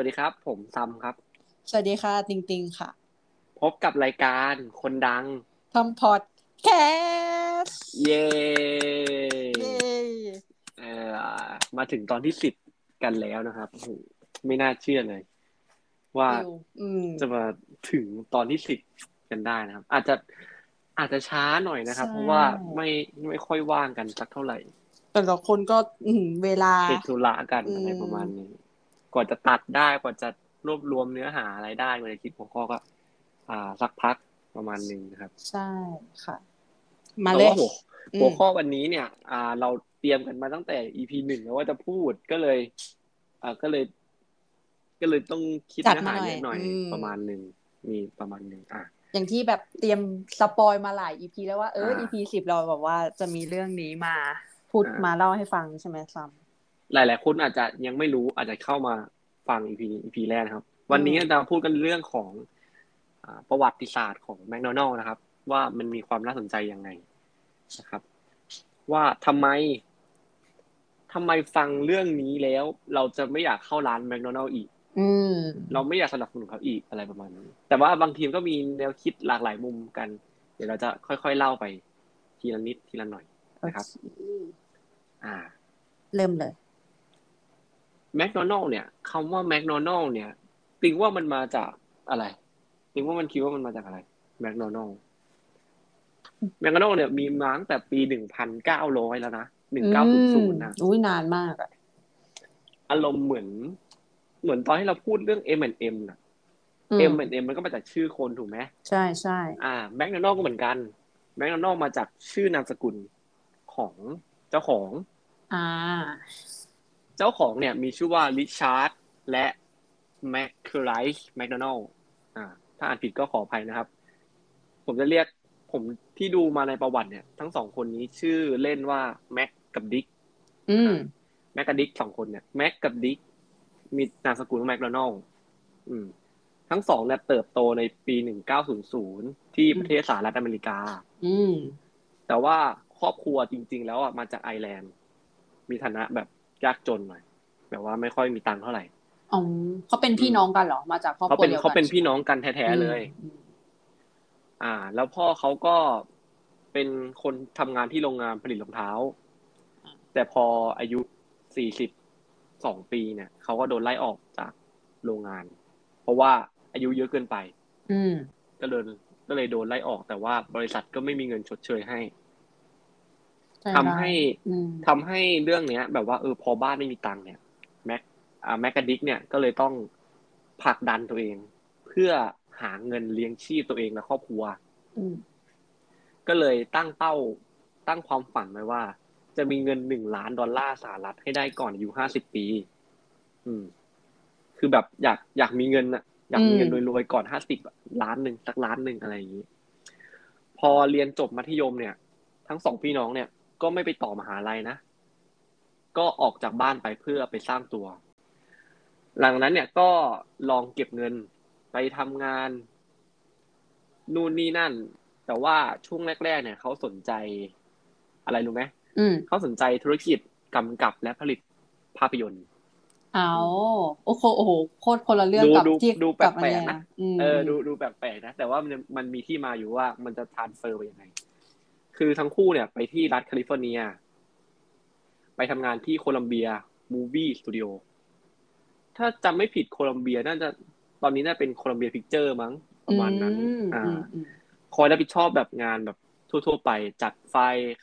วัสดีครับ ผมซัมครับ สวัสดีค่ะ ติงติงค่ะ พบกับรายการคนดังทำพอดแคสต์เย้เย้เอ่อมาถึงตอนที่สิบกันแล้วนะครับโอ้โหไม่น่าเชื่อเลย ว่าเร็วอืมจะมาถึงตอนที่สิบกันได้นะครับ อาจจะอาจจะช้าหน่อยนะครับใช่เพราะว่าไม่ไม่ค่อยว่างกันสักเท่าไหร่ แต่ละคนก็อืมเวลาติดธุระกันอืมอะไรประมาณนี้ กว่าจะตัดได้กว่าจะรวบรวมเนื้อหาอะไรได้กว่าจะคิดหัวข้อก็ อ่าสักพักประมาณหนึ่งนะครับ ใช่ค่ะ มาแต่เลยว่าหัวอืมหัวข้อวันนี้เนี่ย อ่า เราเตรียมกันมาตั้งแต่ EP หนึ่งแล้วว่าจะพูดก็เลยอ่าก็เลย ก็เลยต้องคิดจัดเนื้อมาหาหน่อยเยอะหน่อยอืมประมาณหนึ่งมีประมาณหนึ่งอะอย่างที่แบบเตรียมสปอยมาหลาย EP แล้วว่าเอออ่า EP สิบเราแบบว่าจะมีเรื่องนี้มาพูดอ่ามมาเล่าให้ฟังใช่ไหมซัม หลาย ๆ คนอาจจะยังไม่รู้อาจจะเข้ามาฟัง EP นี้ EP แรกนะครับ วันนี้อืมจะพูดกันเรื่องของอ่าประวัติศาสตร์ของแมคโดนัลล์นะครับ ว่ามันมีความน่าสนใจยังไงนะครับ ว่าทำไมทำไมฟังเรื่องนี้แล้ว เราจะไม่อยากเข้าร้านแมคโดนัลล์อีกอืมเราไม่อยากสนับสนุนเขาอีกอะไรประมาณนี้แต่ว่าบางทีมก็มีแนวคิดหลากหลายมุมกัน เดี๋ยวเราจะค่อยๆเล่าไปทีละนิดทีละหน่อยนะครับโอเคอ่า เริ่มเลย แมคโดนัลล์เนี่ยคำว่าแมคโดนัลล์เนี่ยติงว่ามันมาจากอะไรติงว่ามันคิดว่ามันมาจากอะไรแมคโดนัลล์แมคโดนัลล์เนี่ยมีมาตั้งแต่ปีหนึ่งพันเก้าร้อยแล้วนะหนึ่งเก้าศูนย์นะอืมอุ้ยนานมากอะอารมณ์เหมือน เหมือนตอนที่เราพูดเรื่อง M&M นะอืม M&M มันก็มาจากชื่อคนถูกไหมใช่ใช่อ่าแมคโดนัลด์ก็เหมือนกันแมคโดนัลด์มาจากชื่อนามสกุลของเจ้าของ อ่า เจ้าของเนี่ยมีชื่อว่าริชาร์ดและแมคเคอไรส์แมคโดนัลล์อ่า ถ้าอ่านผิดก็ขออภัยนะครับ ผมจะเรียกผมที่ดูมาในประวัติเนี่ย ทั้งสองคนนี้ชื่อเล่นว่าแม็กกับดิกอืมแม็กกับดิกสองคนเนี่ยแม็กกับดิกมีนามสกุลว่าแมคโดนัลล์อืม ทั้งสองเนี่ยเติบโตในปีหนึ่งเก้าศูนย์ศูนย์ที่ประเทศสหรัฐอเมริกา อืมแต่ว่าครอบครัวจริง ๆ แล้วอะมาจากไอร์แลนด์ มีฐานะแบบ ยากจนหน่อยแบบว่าไม่ค่อยมีตังค์เท่าไหร่อ๋อเขาเป็นพี่น้องกันเหรอมาจากครอบคเขารัวเป็นเดียวกันเขาเป็นพี่น้องกันแท้ๆเลยอืมอ่า แล้วพ่อเขาก็เป็นคนทำงานที่โรงงานผลิตรองเท้า แต่พออายุสี่สิบสองปีเนี่ยเขาก็โดนไล่ออกจากโรงงาน เพราะว่าอายุเยอะเกินไป อืมก็เลยก็เลยโดนไล่ออกแต่ว่าบริษัทก็ไม่มีเงินชดเชยให้ใช่ ทำให้อืมทำให้เรื่องเนี้ย แบบว่าเออพอบ้านไม่มีตังค์เนี่ยแม็กอ่าแม็กกับดิกเนี่ยก็เลยต้องผลักดันตัวเอง เพื่อหาเงินเลี้ยงชีพตัวเองและครอบครัวอืมก็เลยตั้งเป้าตั้งความฝันไว้ว่า จะมีเงินหนึ่งล้านดอลลาร์สหรัฐให้ได้ก่อนอายุห้าสิบปี อืม คือแบบอยากอยากมีเงินอะอยากมีเงินรวยๆก่อนห้าสิบล้านหนึ่งสักล้านหนึ่งอะไรอย่างนี้ พอเรียนจบมัธยมเนี่ย ทั้งสองพี่น้องเนี่ย ก็ไม่ไปต่อมหาลัยนะ ก็ออกจากบ้านไปเพื่อไปสร้างตัว หลังนั้นเนี่ยก็ลองเก็บเงินไปทำงาน นู่นนี่นั่น แต่ว่าช่วงแรก ๆ เนี่ยเขาสนใจอะไรรู้ไหมอืมเขาสนใจธุรกิจกำกับและผลิตภาพยนตร์เอาโอ้โหโอ้โหโคตรคนละเรื่องดูกับดูที่ดูแปกับอัลนกเนี้ยๆนะอืมเออดูดูแปลกๆนะแต่ว่ามันมันมีที่มาอยู่ว่ามันจะทานเฟอร์ไปยังไง คือทั้งคู่เนี่ย ไปที่รัฐแคลิฟอร์เนีย ไปทำงานที่ Columbia Movie Studio ถ้าจำไม่ผิดโคลัมเบียน่าจะตอนนี้น่าเป็น Columbia Pictures มั้งประมาณนั้นอืมอ่าอืมอืมคอยรับผิดชอบแบบงานแบบทั่ว ๆ ไปจัดไฟ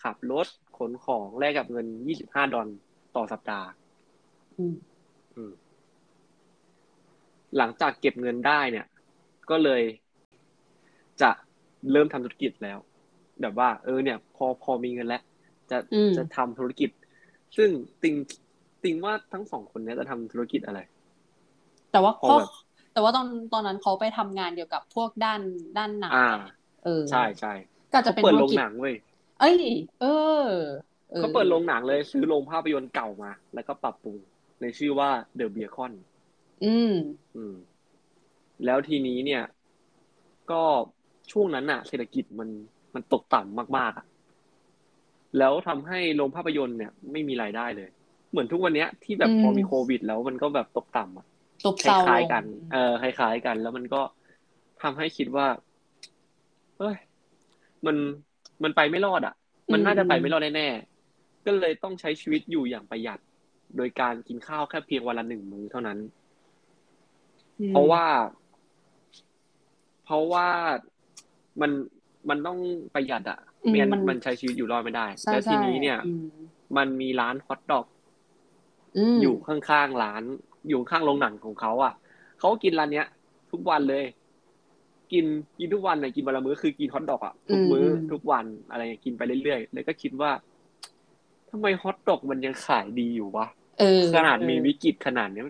ขับรถขนของแลกกับเงิน25ดอลต่อสัปดาห์อืมอืมหลังจากเก็บเงินได้เนี่ย ก็เลยจะเริ่มทำธุรกิจแล้ว แบบว่า เออ เนี่ย พอพอมีเงินแล้วจะอืมจะทำธุรกิจ ซึ่งติงติงว่าทั้งสองคนเนี้ยจะทำธุรกิจอะไร แต่ว่าพอเขาแบบแต่ว่าตอนตอนนั้นเขาไปทำงานเกี่ยวกับพวกด้านด้านหนังอ่าเออ ใช่ใช่ก็จะเขาเป็นเปิดธุรโรงกิจหนังเว้ยเอ้ยเออออเขาเปิดโรงหนังเลยซื้อโรงภาพยนตร์เก่ามา แล้วก็ปรับปรุงในชื่อว่า The Beacon อืม อืม แล้วทีนี้เนี่ย ก็ช่วงนั้นน่ะเศรษฐกิจมัน มันตกต่ำมากๆอะแล้วทำให้โรงภาพยนตร์เนี่ย ไม่มีรายได้เลย เหมือนทุกวันเนี้ยที่แบบอืมพอมีโควิด แล้วมันก็แบบตกต่ำอะซบคเซาล้ายลงๆกัน เออคล้ายๆกัน แล้วมันก็ทำให้คิดว่าเอ้ยมันมันไปไม่รอดอะ มันน่าจะไปไม่รอดแน่ๆก็เลยต้องใช้ชีวิตอยู่อย่างประหยัด โดยการกินข้าวแค่เพียงวันละหนึ่งมื้อเท่านั้นอืมเพราะว่า เพราะว่ามัน มันต้องประหยัดอะอืมไม่งั้นมันมันใช้ชีวิตอยู่รอดไม่ได้ใช่แล้วทีใช่นี้เนี่ยอืมมันมีร้านฮอทดอกอืมอยู่ข้างๆร้าน อยู่ข้างโรงหนังของเขาอะเขาก็กินร้านเนี้ย ทุกวันเลย กินกินทุกวันเลยกินวันละมื้อคือกินฮอทดอกอะทุกมื้ออทุกวันอะไรอย่างเงี้ยกินไปเรื่อยๆแล้วก็คิดว่าทำไมฮอทดอกมันยังขายดีอยู่วะเออขนาดมีเออวิกฤตขนาดเนี้ย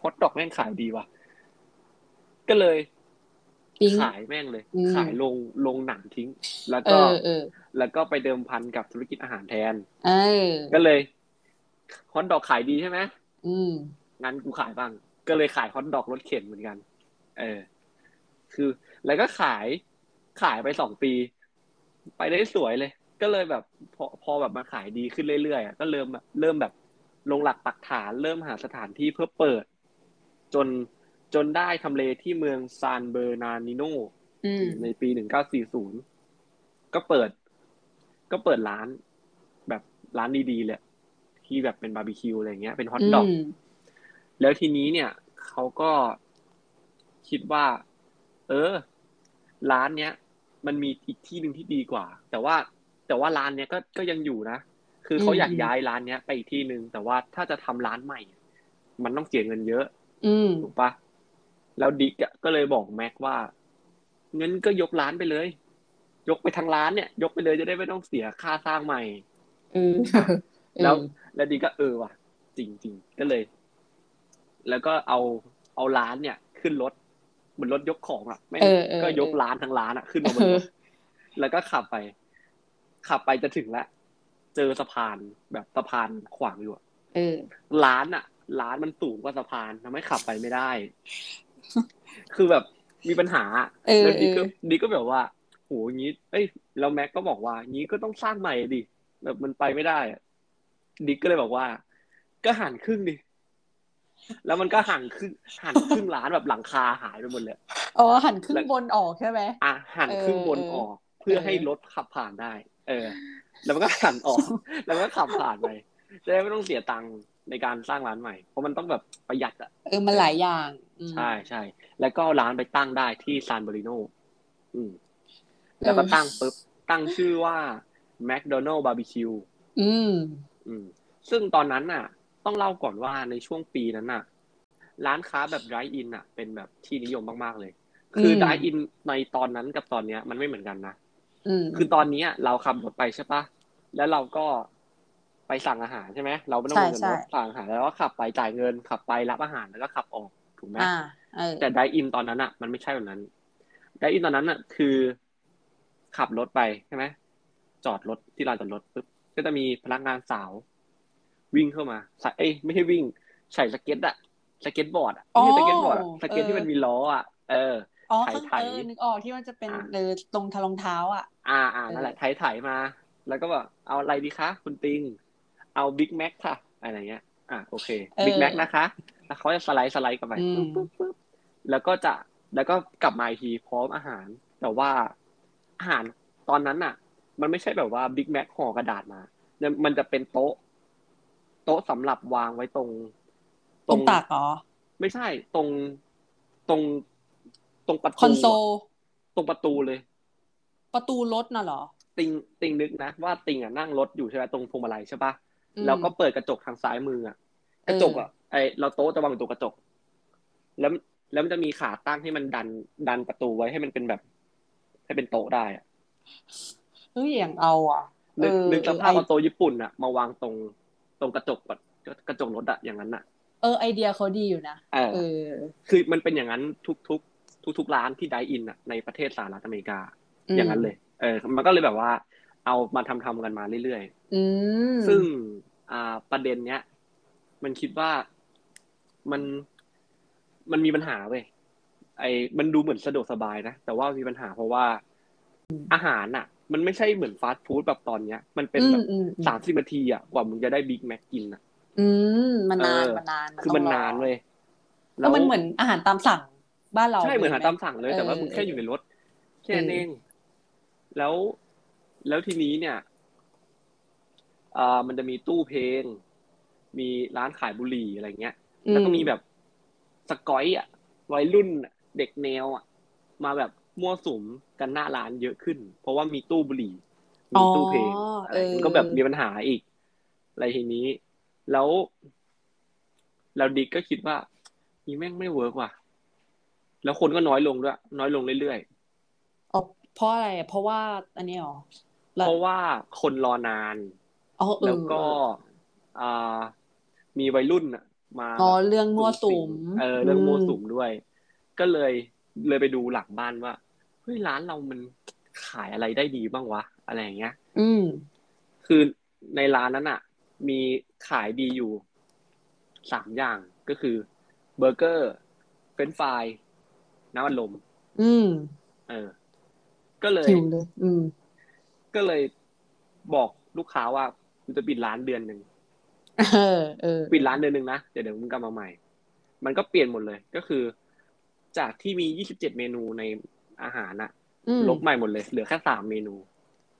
ฮอทดอกแม่งขายดีวะก็เลย ปิ๊งขายแม่งเลยอืมขายลงลงหนังทิ้ง แล้วเอก็อเออแล้วก็ไปเดิมพันกับธุรกิจอาหารแทนเออก็เลยฮอทดอกขายดีใช่ไหมอืมงั้นกูขายบ้าง ก็เลยขายฮอทดอกรถเข็นเหมือนกัน เออ คือ แล้วก็ขายขายไปสองปี ไปได้สวยเลย ก็เลยแบบ พอพอแบบมาขายดีขึ้นเรื่อยๆอะก็เริ่มแบบเริ่มแบบลงหลักปักฐานเริ่มหาสถานที่เพื่อเปิด จน จนได้ทำเลที่เมืองซานเบอร์นานิโนอืมในปีหนึ่งเก้าสี่ศูนย์ก็เปิด ก็เปิดร้าน แบบร้านดีๆเลยที่แบบเป็นบาร์บีคิวอะไรเงี้ย เป็นฮอทดอกอืมแล้วทีนี้เนี่ย เขาก็คิดว่า เออ ร้านเนี้ย มันมีอีกที่หนึ่งที่ดีกว่า แต่ว่า แต่ว่าร้านเนี้ยก็ ก็ยังอยู่นะ คือเขาอืมอยากย้ายร้านเนี้ยไปอีกที่หนึ่ง แต่ว่าถ้าจะทำร้านใหม่ มันต้องเสียเงินเยอะอืมถูกปะ แล้วดิกอะก็เลยบอกแม็กว่าเงินก็ยกร้านไปเลย ยกไปทางร้านเนี่ย ยกไปเลยจะได้ไม่ต้องเสียค่าสร้างใหม่เออแล้วเออแล้วดิกก็เออว่ะ จริงจริงๆก็เลย แล้วก็เอาเอาร้านเนี่ย ขึ้นรถเหมือนรถยกของอะไม่งเออเออก็ยกเออร้านทั้งร้านอะ ขึ้นมาบนรถแล้วก็ขับไป ขับไปจะถึงแล้วเจอสะพานแบบสะพานขวางอยู่อะเออร้านอะ ร้านมันสูงกว่าสะพานทำให้ขับไปไม่ได้ คือแบบมีปัญหาอะเออแล้วดิก็เออดิก็แบบว่าโหงี้ เอ้ยแล้วแม็กก็บอกว่างี้ก็ต้องสร้างใหม่ดิแบบมันไปไม่ได้อะดิก็เลยบอกว่า ก็หันครึ่งดิแล้วมันก็หันครึ่งหันครึ่งร้านแบบหลังคาหายไปหมดเลยอ๋อหันครึ่แล้งวบนออกใช่ไหมอะหันครึ่งบนเออออก เพื่อเออให้รถขับผ่านได้ เออ แล้วมันก็หันออก แล้วก็ขับผ่านไปจะได้ไม่ต้องเสียตังค์ในการสร้างร้านใหม่ เพราะมันต้องแบบประหยัดอะเออมันหลายอย่างอืม ใช่ใช่แล้วก็ร้านไปตั้งได้ที่ซานเบริโนอืม แล้วก็ตั้งปุ๊บตั้งชื่อว่า McDonald Barbecue อืม อืม ซึ่งตอนนั้นน่ะ ต้องเล่าก่อนว่าในช่วงปีนั้นน่ะ ร้านค้าแบบ drive in น่ะ เป็นแบบที่นิยมมากๆเลย คือม drive in ในตอนนั้นกับตอนเนี้ย มันไม่เหมือนกันนะอืมคือตอนเนี้ยเราขับรถไปใช่ปะแล้วเราก็ไปสั่งอาหารใช่ไหมเราไม่ต้องใช่ลงจากใช่รถสั่งอาหารแล้วก็ขับไปจ่ายเงินขับไปรับอาหารแล้วก็ขับออก ถูกไหมอ่าเออแต่ drive-in ตอนนั้นอะ มันไม่ใช่แบบนั้น drive-in ตอนนั้นอะ คือขับรถไปใช่ไหมจอดรถที่ลานจอดรถปุ๊บก็จะมีพนักงานสาว วิ่งเข้ามาใส่เอ้ยไม่ใช่วิ่งใส่สเก็ตอะสเก็ตบอร์ดอะไม่ใช่สเก็ตบอร์ดอะอ๋อสเก็ตที่มันมีล้ออะเอออ๋อไถข้างไถเออนึกออกที่มันจะเป็นอ่าเออตรงทารองเท้าอะ อ่าอ่านั่นแหละเออไถไถมา แล้วก็แบบเอาอะไรดีคะ คุณติง เอาบิ๊กแม็กค่ะ อะไรเงี้ย อะโอเคบิ๊กแม็กนะคะแล้วเขาจะ slide slide กลับไปอืมปุ๊บปุ๊บปุ๊บแล้วก็จะแล้วก็กลับมาอีกทีพร้อมอาหาร แต่ว่าอาหารตอนนั้นน่ะ มันไม่ใช่แบบว่าบิ๊กแม็กห่อกระดาษมาเนี่ยมันจะเป็นโต๊ะ โต๊ะสำหรับวางไว้ตรง ตรงตักเหรอไม่ใช่ตรงตรงตรงประตูคอนโซลตรงประตูเลย ประตูรถน่ะเหรอ ติงติงนึกนะว่าติงอะนั่งรถอยู่ใช่ไหมตรงพวงมาลัยใช่ปะอืม แล้วก็เปิดกระจกทางซ้ายมืออะกระจกอะไอเราโต๊ะจะวางอยู่ตรงกระจก แล้วแล้วมันจะมีขาตั้งให้มันดันดันประตูไว้ให้มันเป็นแบบ ให้เป็นโต๊ะได้อะเฮ้ยอย่างเอาอะนึกเออนึกสภาพเออไอเอาโต๊ะญี่ปุ่นอะ มาวางตรงตรงกระจกแบบกระจกรถอะอย่างนั้นอะเออไอเดียเขาดีอยู่นะเออเออคือมันเป็นอย่างนั้นทุกทุกทุกทุกๆร้านที่ไดอินอะในประเทศสหรัฐอเมริกา อย่างนั้นเลย เออ มันก็เลยแบบว่า เอามาทำทำกันมาเรื่อยๆอืมซึ่งอ่าประเด็นเนี้ย มันคิดว่ามันมันมีปัญหาเว้ยไอ้มันดูเหมือนสะดวกสบายนะแต่ว่ามีปัญหาเพราะว่าอาหารอะ มันไม่ใช่เหมือนฟาสต์ฟู้ดแบบตอนเนี้ย มันเป็นแบบอืมอืมสามสิบนาทีอะกว่ามึงจะได้บิ๊กแม็กกินอะ อืมมันนานเออมันนานคือต้มันงรนานเว้ยแล้วมันเหมือนอาหารตามสั่ง บ้านเราใช่เหมือนอาหารไตามสั่งเลยแต่ว่าเออมึงแค่อยู่ในรถแค่นั้นเองแล้ว แล้วทีนี้เนี่ยอ่ามันจะมีตู้เพลง มีร้านขายบุหรี่อะไรเงี้ย แล้วก็มีแบบสกอยอะ วัยรุ่นอะเด็กแนวอะ มาแบบมั่วสุมกันหน้าร้านเยอะขึ้น เพราะว่ามีตู้บุหรี่ มีตู้เพลงอ๋ออะไรเออมันก็แบบมีปัญหาอีก อะไรทีนี้ แล้วแล้วดิกก็คิดว่านี่แม่งไม่เวิร์กว่ะ แล้วคนก็น้อยลงด้วย น้อยลงเรื่อยอ๋อเพราะอะไร เพราะว่าอันนี้หรอๆ เพราะว่าคนรอนานอ๋อเออแล้วก็อ่ามีวัยรุ่นอะมาอ๋อแบบเรื่องมั่วสุมเออเรื่องมั่วสุมด้วย ก็เลยเลยไปดูหลังบ้านว่าเฮ้ยร้านเรามันขายอะไรได้ดีบ้างวะอะไรอย่างเงี้ย อืม คือในร้านนั้นอะ มีขายดีอยู่สามอย่างก็คือ เบอร์เกอร์ เฟรนช์ฟรายน้ำอัดลม อืม เออ ก็เลยหิวเลยอืม ก็เลยบอกลูกค้าว่ากูจะปิดร้านเดือนหนึ่งเออเออปิดร้านเดือนหนึ่งนะเดี๋ยวเดี๋ยวมึงกลับมาใหม่ มันก็เปลี่ยนหมดเลยก็คือ จากที่มียี่สิบเจ็ดเมนูในอาหารอะอืมลบใหม่หมดเลย เหลือแค่สามเมนู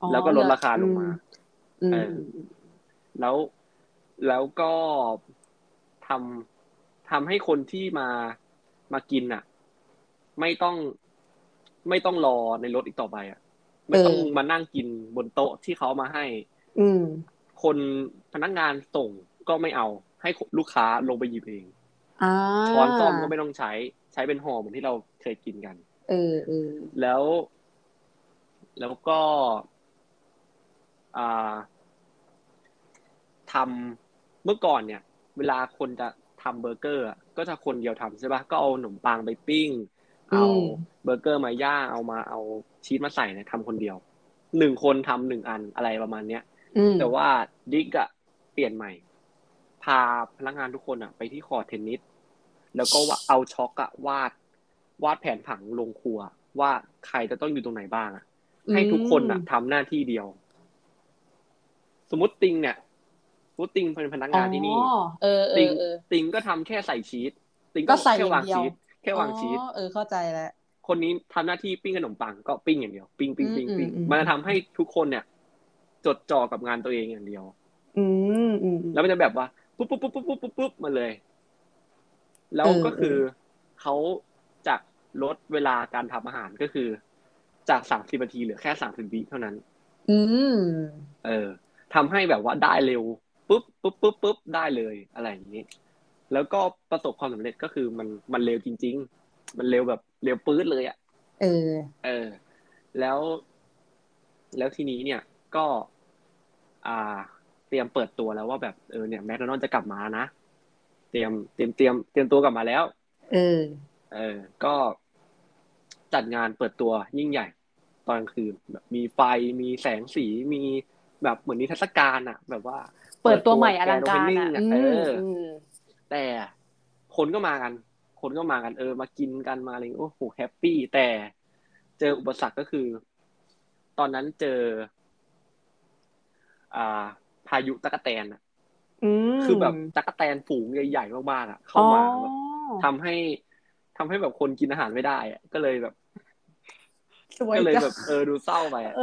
อ๋อแล้วก็ลดราคาลงมาอืมเออือมแล้วแล้วก็ทำทำให้คนที่มามากินอะไม่ต้อง ไม่ต้องรอในรถอีกต่อไปอะ ไม่ต้องมานั่งกินบนโต๊ะที่เขามาให้ อืมคนพนักงานส่งก็ไม่เอา ให้ลูกค้าลงไปหยิบเองอ่าช้อนซ่อมก็ไม่ต้องใช้ใช้เป็นห่อเหมือนที่เราเคยกินกัน เออเออแล้ว แล้วก็อ่าทำเมื่อก่อนเนี่ย เวลาคนจะทำเบอร์เกอร์อะก็จะคนเดียวทำใช่ปะก็เอาขนมปังไปปิ้ง เอาเบอร์เกอร์มาย่างเอามาเอาชีสมาใส่เนี่ยทำคนเดียวหนึ่งคนทำหนึ่งอันอะไรประมาณเนี้ยอืมแต่ว่าดิ๊กอะเปลี่ยนใหม่ พาพนักงานทุกคนอะไปที่คอร์ตเทนนิสแล้วก็ว่าเอาชอล์กอะวาด วาดแผนผังลงครัว ว่าใครจะต้องอยู่ตรงไหนบ้างอะให้ทุกคนอะทำหน้าที่เดียว สมมติติงเนี่ยสมมติติงเป็นพนักงานที่นี่อ๋อเออเอติองเออติงก็ทำแค่ใส่ชีสติงก็ใส่แค่วางอย่างเดียวชีส แค่วางชีสอ๋อเออเข้าใจแล้วคนนี้ทำหน้าที่ปิ้งขนมปังก็ปิ้งอย่างเดียว ปิ้งปิ้งปิ้งปิ้งอืมอืมมันจะทำให้ทุกคนเนี่ย จดจ่อกับงานตัวเองอย่างเดียว อืมอืมแล้วมันจะแบบว่าปุ๊บปุ๊บปุ๊บปุ๊บปุ๊บปุ๊บปุ๊บมาเลย แล้วเออก็คือเออเขาจากลดเวลาการทำอาหารก็คือ จากสามสิบนาทีเหลือแค่สามสิบวิเท่านั้น อืมเออทำให้แบบว่าได้เร็วปุ๊บปุ๊บปุ๊บปุ๊บได้เลยอะไรอย่างนี้ แล้วก็ประสบความสำเร็จก็คือมันมันเร็วจริง ๆ มันเร็วแบบเร็วปื๊ดเลยอะเออ เออ แล้ว แล้วทีนี้เนี่ยก็ อ่า เตรียมเปิดตัวแล้วว่าแบบเออเนี่ยแมคโดนัลด์จะกลับมานะเตรียมเตรียมเตรียมเตรียมตัวกลับมาแล้ว เออ เออ ก็จัดงานเปิดตัวยิ่งใหญ่ ตอนกลางคืนแบบมีไฟมีแสงสีมีแบบเหมือนนิทรรศการอะแบบว่า เปิดตัวใหม่อลังการแนอะโอเพนนิ่งอืเอมออืม แต่คนก็มากัน คนก็มากันเออ มากินกันมาอะไรโอ้โหแฮปปี้แต่เจออุปสรรคก็คือ ตอนนั้นเจอ อ่า พายุตะกแตนอะอืมคือแบบตะกแตนฝูงใหญ่ๆมากๆอะเข้ามาแบบอ๋อทำให้ทำให้แบบคนกินอาหารไม่ได้อะก็เลยแบบสวยก็เลยจังแบบ เออดูเศร้าไปอะเอ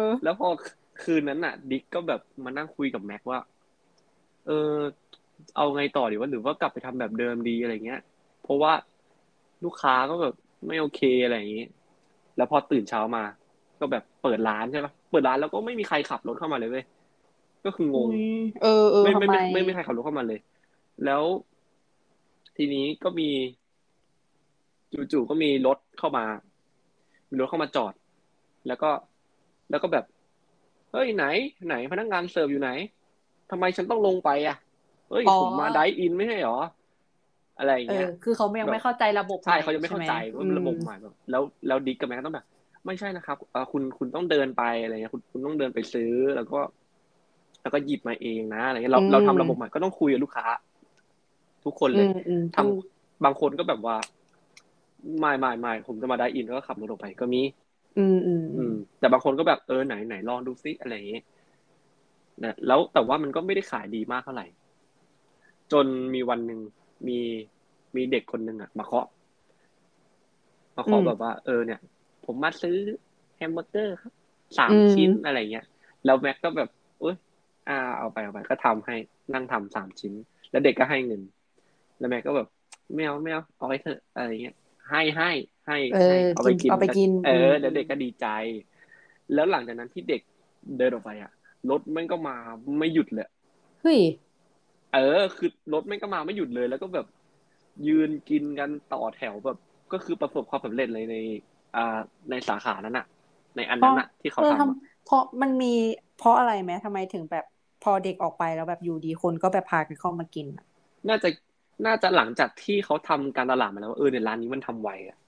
อแล้วพอคืนนั้นน่ะ ดิกก็แบบมานั่งคุยกับแม็กว่า เออ เอาไงต่อดีว่าหรือว่ากลับไปทำแบบเดิมดีอะไรเงี้ย เพราะว่าลูกค้าก็แบบไม่โอเคอะไรอย่างงี้ แล้วพอตื่นเช้ามา ก็แบบเปิดร้านใช่ปะเปิดร้านแล้วก็ไม่มีใครขับรถเข้ามาเลยเว้ยก็คืองงเออเออไม่ทำไม่ไมไม่ไม่ไม่มีใครขับรถเข้ามาเลย แล้ว ทีนี้ก็มีจู่ๆก็มีรถเข้ามา มีรถเข้ามาจอด แล้วก็ แล้วก็แบบ เฮ้ยไหน ไหนพนักงานเสิร์ฟอยู่ไหนทำไมฉันต้องลงไปอะ เฮ้ยอ๋อผมมาไดอินไม่ใช่หรอ อะไรอย่างเอเงี้อยคือเขายังแบบไม่เข้าใจระบบใช่หเขายังไม่เข้าใจช่หว่าระบบใหม่แบบแล้วแล้วดิกกับแม็กก็ต้องแบบไม่ใช่นะครับเออคุณคุณต้องเดินไปอะไรเงี้ยคุณคุณต้องเดินไปซื้อแล้วก็ แล้วก็หยิบมาเองนะอะไรเงี้ยเราอืมเราทำระบบใหม่ก็ต้องคุยกับลูกค้า ทุกคนเลอืยมอืมทำบางคนก็แบบว่าไม่ไม่ไม่ผมจะมาไดอินแล้วก็ขับรถออกไปก็มี อืมอืมอืมแต่บางคนก็แบบเออไหนไหนลองดูซิอะไรอย่างเงี้ยนะแล้วแต่ว่ามันก็ไม่ได้ขายดีมากเท่าไหร่ จนมีวันหนึ่งมีมีเด็กคนหนึ่งอะ มาเคาะมาเคาะอืมแบบว่าเออเนี่ย ผมมาซื้อแฮมเบอร์เกอร์ครับสามอืมชิ้นอะไรเงี้ยแล้วแม็กก็แบบเอ้ยอ่า เอาไปเอาไปก็ทำให้นั่งทำสามชิ้น แล้วเด็กก็ให้เงิน แล้วแม็กก็แบบไม่เอาไม่เอาเอาไปเถอะอะไรเงี้ยให้ให้ให้เอให้อเอาไปกินกินเอาไปกิน เออมแล้วเด็กก็ดีใจ แล้วหลังจากนั้นที่เด็กเดินออกไปอะรถมันก็มาไม่หยุดเลยเฮ้ย เออ คือรถแม่งก็มาไม่หยุดเลย แล้วก็แบบยืนกินกันต่อแถวแบบ ก็คือประสบความสำเร็จเลยใน อ่า ในสาขานั้นอะในอันนั้นอะที่เขาเออทำอะทำเพราะมันมีเพราะอะไรไหมทำไมถึงแบบพอเด็กออกไปแล้วแบบอยู่ดีคนก็แบบพากันเข้ามากินอะน่าจะน่าจะหลังจากที่เขาทำการตลาดมาแล้วว่าเออเนี่ยร้านนี้มันทำไวอะ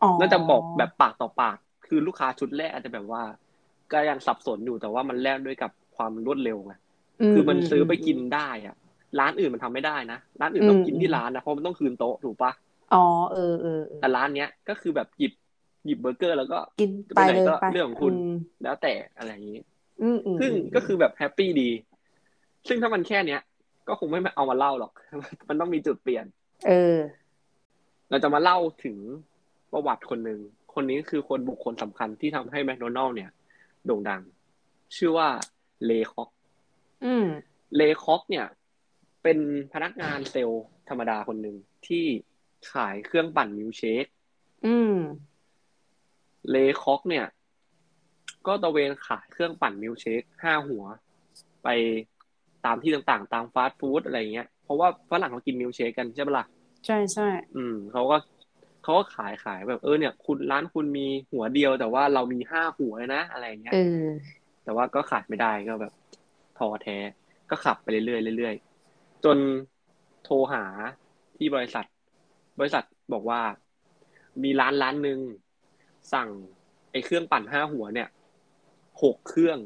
อ๋อน่าจะบอกแบบปากต่อปาก คือลูกค้าชุดแรกอาจจะแบบว่า ก็ยังสับสนอยู่แต่ว่ามันแลกด้วยกับความรวดเร็วไงคือมันซื้อไปกินได้อะ ร้านอื่นมันทำไม่ได้นะ ร้านอื่นต้องกินที่ร้านนะเพราะมันต้องคืนโต๊ะถูกปะอ๋อเออเออเออแต่ร้านเนี้ยก็คือแบบหยิบหยิบเบอร์เกอร์แล้วก็กินจะไปไปไหนเลยก็ไปเรื่องของคุณแล้วแต่อะไรอย่างนี้อืมอืมซึ่งอืมก็คือแบบ happy ดี ซึ่งถ้ามันแค่เนี้ย ก็คงไม่เอามาเล่าหรอก มันต้องมีจุดเปลี่ยน เออ เราจะมาเล่าถึงประวัติคนหนึ่งคนนี้คือคนบุคคลสำคัญที่ทำให้แมคโดนัลด์เนี่ยโด่งดัง ชื่อว่าเรย์คร็อกอืมเรย์คร็อกเนี่ย เป็นพนักงานเซลส์ธรรมดาคนหนึ่งที่ขายเครื่องปั่นมิลค์เชคอืมเรย์คร็อกเนี่ย ก็ตระเวนขายเครื่องปั่นมิลค์เชคห้าหัว ไปตามที่ต่างๆ ตามฟาสต์ฟู้ดอะไรเงี้ย เพราะว่าฝรั่งเขากินมิลค์เชคกันใช่ปะล่ะ ใช่ใช่ อืมเขาก็เขาก็ขายขายแบบเออเนี่ย คุณร้านคุณมีหัวเดียว แต่ว่าเรามีห้าหัวนะอะไรเงี้ยเออแต่ว่าก็ขายไม่ได้ก็แบบท้อแท้ ก็ขับไปเรื่อยๆเรื่อยๆ จนโทรหาที่บริษัท บริษัทบอกว่า มีร้านร้านหนึ่งสั่งไอ้เครื่องปั่นห้าหัวเนี่ยหกเครื่อง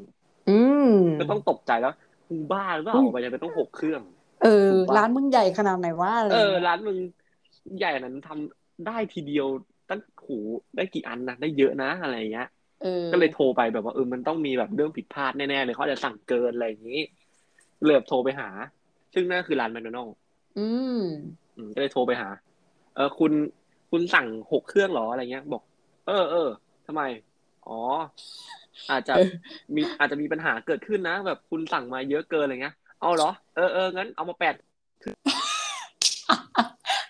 อืมก็ต้องตกใจแล้วมึงบ้าหรือเปล่าอุ้ยออกไปจะไปต้องหกเครื่อง เออถูกปะร้านมึงใหญ่ขนาดไหนวะอะไรเออเงี้ยร้านมึงใหญ่ขนาดนั้นทำได้ทีเดียวตั้งโหได้กี่อันนะได้เยอะนะอะไรอย่างเงี้ยเออก็เลยโทรไปแบบว่าเออมันต้องมีแบบเรื่องผิดพลาดแน่ๆเลยเขาอาจจะสั่งเกินอะไรอย่างนี้เลยแบบโทรไปหา ซึ่งนั่นคือร้านแมคโดนัลล์อืมอืมก็เลยโทรไปหา เออคุณคุณสั่งหกเครื่องเหรออะไรเงี้ย บอก เออเออทำไม อ๋อ อาจจะเออมีอาจจะมีปัญหาเกิดขึ้นนะ แบบคุณสั่งมาเยอะเกินอะไรเงี้ย เอาเหรอ เออเอองั้นเอามาแปด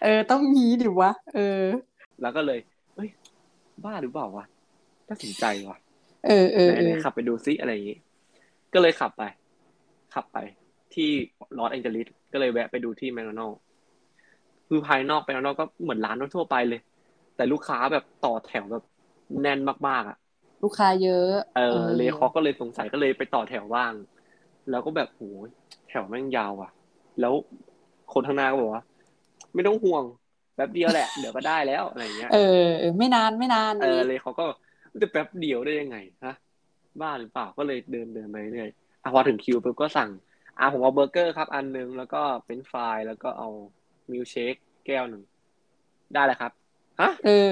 เออ ต้องมีดิวะ เออ แล้วก็เลย เฮ้ย บ้าหรือเปล่าวะน่าสนใจว่ะเออเออไหนเอไหนอขับไปดูซิอะไรอย่างงี้ ก็เลยขับไป ขับไป ที่ลอสแองเจลิสก็เลยแวะไปดูที่แมคโดนัลล์คือภายนอกแมคโดนัลล์ก็เหมือนร้านทั่วๆไปเลย แต่ลูกค้าแบบต่อแถวแบบแน่นมากๆอะ ลูกค้าเยอะ เออเลคอก็เลยสงสัยก็เลยไปต่อแถวบ้าง แล้วก็แบบโหยแถวแม่งยาวอะ แล้วคนข้างหน้าก็บอกว่า ไม่ต้องห่วงแป๊บเดียวแหละ เดี๋ยวก็ได้แล้วอะไรอย่างเงี้ยเออเออไม่นานไม่นานเออนี้เลยเขาก็จะแป๊บเดียวได้ยังไงฮะบ้าหรือเปล่าก็เลยเดินเดินไปเรื่อยอะพอถึงคิวปุ๊บก็สั่ง อะผมเอาเบอร์เกอร์ครับ อันหนึงแล้วก็เป็นฟรายแล้วก็เอามิลค์เชคแก้วหนึ่งได้เลยครับฮะเออ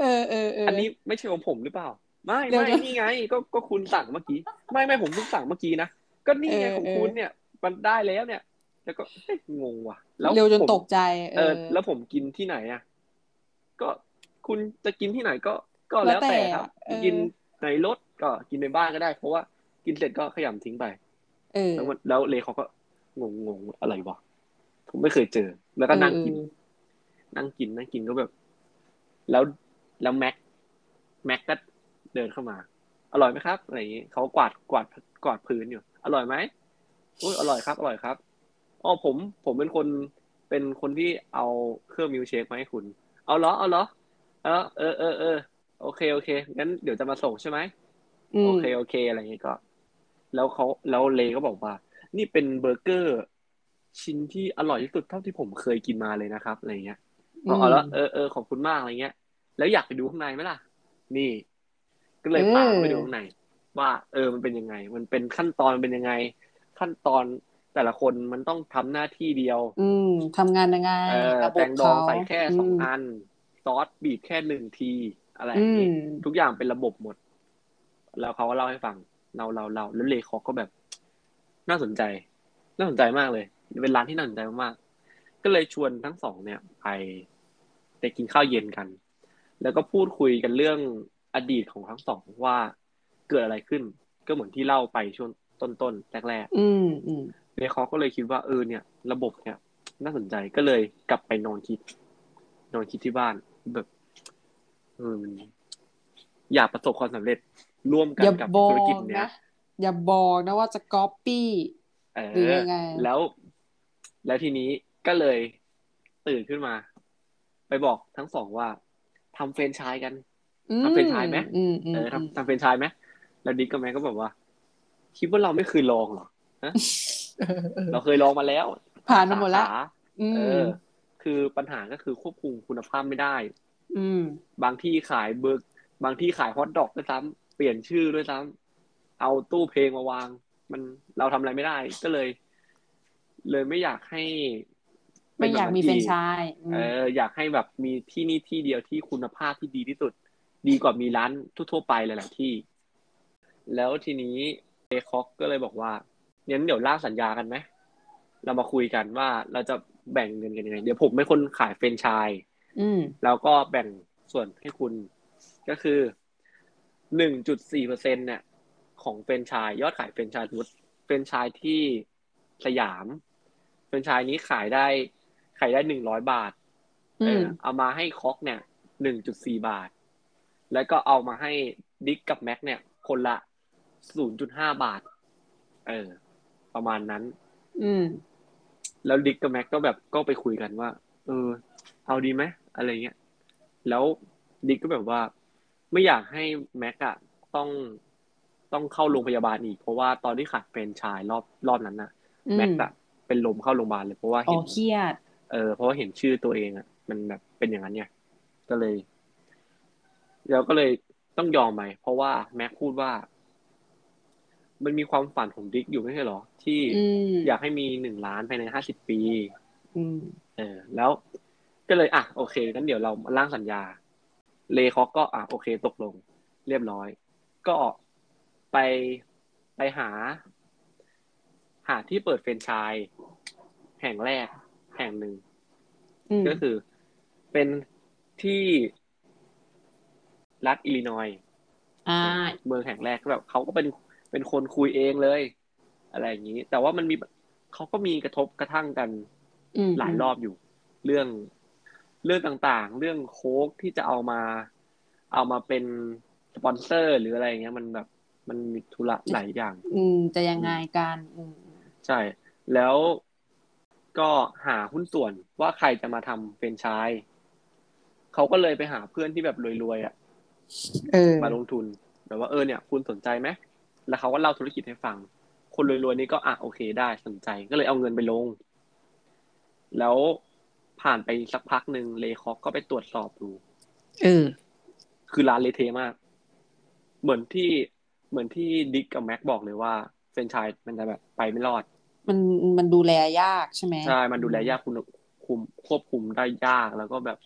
เออเออเอออัอันนี้ไม่ใช่ของผมหรือเปล่า ไม่เดี๋ยวไม่นะนี่ไง ก็ก็คุณสั่งเมื่อกี้ ไม่ไม่ผมเพิ่งสั่งเมื่อกี้นะก็นี่ไงเออของเออคุณเนี่ย มันได้แล้วเนี่ย แล้วก็เอ๊ะงงว่ะ แล้วเร็วจนผมตกใจ เออ แล้วผมกินที่ไหนอะก็คุณจะกินที่ไหนก็ก็แล้วแต่ครับแล้วแต่เออกินในรถก็กินในบ้านก็ได้ เพราะว่ากินเสร็จก็ขยำทิ้งไปเออ แล้วมันแล้วเลเขาก็งงงงอะไรวะผมไม่เคยเจอ แล้วก็นั่งกินเออนั่งกินนั่งกินก็แบบ แล้วแล้วแม็กแม็กก็เดินเข้ามา อร่อยไหมครับอะไรอย่างงี้เขากวาดกวาดกวาดพื้นอยู่ อร่อยไหมอุ้ยอร่อยครับ อร่อยครับอ๋อผมผมเป็นคนเป็นคนที่เอาเครื่องมิลค์เชคมาให้คุณ เอาเหรอเอาเหรอเออเออเออเออโอเคโอเคงั้นเดี๋ยวจะมาส่งใช่ไหมอืมโอเคโอเค อะไรอย่างงี้ก็ แล้วเขาแล้วเรย์ก็บอกว่า นี่เป็นเบอร์เกอร์ ชิ้นที่อร่อยที่สุดเท่าที่ผมเคยกินมาเลยนะครับอะไรเงี้ยอืมเอาแล้วเออเออขอบคุณมากอะไรเงี้ย แล้วอยากไปดูข้างในไหมล่ะ นี่ ก็เลยพาไปดูข้างในว่า เออมันเป็นยังไง มันเป็นขั้นตอนมันเป็นยังไง ขั้นตอนแต่ละคนมันต้องทำหน้าที่เดียว อืมทำงานยังไงเออระบแตบงดองเขาใส่แค่สองมอันซอสบีบแค่หนึ่งที อะไรออืย่างมนี้ทุกอย่างเป็นระบบหมด แล้วเขาก็เล่าให้ฟัง เราเราเราแล้วเลคอกก็แบบ น่าสนใจ น่าสนใจมากเลย เป็นร้านที่น่าสนใจมากๆก็เลยชวนทั้งสองเนี่ยไปไปกินข้าวเย็นกัน แล้วก็พูดคุยกันเรื่องอดีตของทั้งสองว่าเกิดอะไรขึ้น ก็เหมือนที่เล่าไปช่วงต้นๆแรกอืมอืมๆเนคอก็เลยคิดว่าเออเนี่ย ระบบเนี่ย น่าสนใจก็เลยกลับไปนอนคิด นอนคิดที่บ้านแบบเออมันอยากประสบความสำเร็จ ร่วมกัอนย่ากับบอกธุรกิจเนี้นะยอย่าบอกนะว่าจะก๊อปปี้เอหรืออยังไงแล้ว แล้วทีนี้ก็เลยตื่นขึ้นมา ไปบอกทั้งสองว่าทำเฟรนไชส์กันอืมทำเป็นไชายไหมอืมอืมเอออืมทำทำเฟรนไชส์ไหมแล้วดิ๊กกับแม่ก็แบบว่า คิดว่าเราไม่เคยลองเหรอฮะเออเออเราเคยลองมาแล้ว ผ่านมาหมดแล้วสขอืเอมอคือปัญหาก็คือควบคุมคุณภาพไม่ได้ อืมบางที่ขายเบอร์บางที่ขายฮอทดอกด้วยซ้ำเปลี่ยนชื่อด้วยซ้ำเอาตู้เพลงมาวาง มันเราทำอะไรไม่ได้ ก็เลย เลยไม่อยากให้ไม่อยากมีป็แฟรแบบนไชส์เอออยากให้แบบมีที่นี่ที่เดียวที่คุณภาพที่ดีที่สุด ดีกว่ามีร้านทั่วๆไปหลายๆที่ แล้วทีนี้เอคอกก็เลยบอกว่างั้นเดี๋ยวล่างสัญญากันไหมเรามาคุยกันว่าเราจะแบ่งเงินกันยังไงเดี๋ยวผมเป็นคนขายแฟรนไชส์อืมแล้วก็แบ่งส่วนให้คุณ ก็คือ หนึ่งจุดสี่เปอร์เซ็นเนี่ย ของแฟรนไชส์ยอดขายแฟรนไชส์สมมติแฟรนไชส์ที่สยามแฟรนไชส์นี้ขายได้ขายได้หนึ่งร้อยบาทอืมเออเอามาให้คร็อกเนี่ยหนึ่งจุดสี่บาท แล้วก็เอามาให้ดิ๊กกับแม็กเนี่ย คนละศูนย์จุดห้าบาท เออ ประมาณนั้น อืม แล้วดิกกับแม็กก็แบบก็ไปคุยกันว่า เออ เอาดีไหมอะไรเงี้ย แล้วดิกก็แบบว่า ไม่อยากให้แม็กอะต้องต้องเข้าโรงพยาบาลอีก เพราะว่าตอนที่ขาดแฟรนไชายรอบรอบนั้นน่ะอืมแม็กอะเป็นลมเข้าโรงพยาบาลเลยเพราะว่าอ๋อเห็นเครียด เออเพราะว่าเห็นชื่อตัวเองอะมันแบบเป็นอย่างนั้นไงก็เลยแล้วก็เลยต้องยอมไปเพราะว่าแม็กพูดว่า มันมีความฝันของดิกอยู่ไม่ใช่เหรอ ที่อืมอยากให้มีหนึ่งล้านภายในห้าสิบปีอืมเออ แล้วก็เลยอะโอเคงั้นเดี๋ยวเราร่างสัญญา เลคอกก็อะโอเคตกลง เรียบร้อย ก็ไปไปหา หาที่เปิดเฟรนไชส์แห่งแรกแห่งหนึ่งอืมก็คือเป็นที่รัฐอิลลินอยส์อ่าเมืองแห่งแรกแบบเขาก็เป็นเป็นคนคุยเองเลย อะไรอย่างนี้ แต่ว่ามันมีเขาก็มีกระทบกระทั่งกันอืมหลายรอบอยู่ เรื่อง เรื่องต่างๆ เรื่องโค้กที่จะเอามา เอามาเป็นสปอนเซอร์ หรืออะไรอย่างเงี้ยมันแบบมันมีธุระหลายอย่าง อืม จะยังไงกันอืมใช่ แล้วก็หาหุ้นส่วนว่าใครจะมาทำเฟรนไชส์เขาก็เลยไปหาเพื่อนที่แบบรวยๆอะเออมาลงทุนแบบว่าเออเนี่ย คุณสนใจไหมแล้วเขาก็เล่าธุรกิจให้ฟัง คนรวยๆนี่ก็อะโอเคได้สนใจ ก็เลยเอาเงินไปลง แล้ว ผ่านไปสักพักหนึ่งเลคอกก็ไปตรวจสอบดูเออคือร้านเละเทะมาก เหมือนที่เหมือนที่ดิกกับแม็กบอกเลยว่าเฟรนไชส์มันจะแบบไปไม่รอด มันมันดูแลยากใช่ไหมใช่ มันดูแลยากคุณคุมควบคุมได้ยากแล้วก็แบบ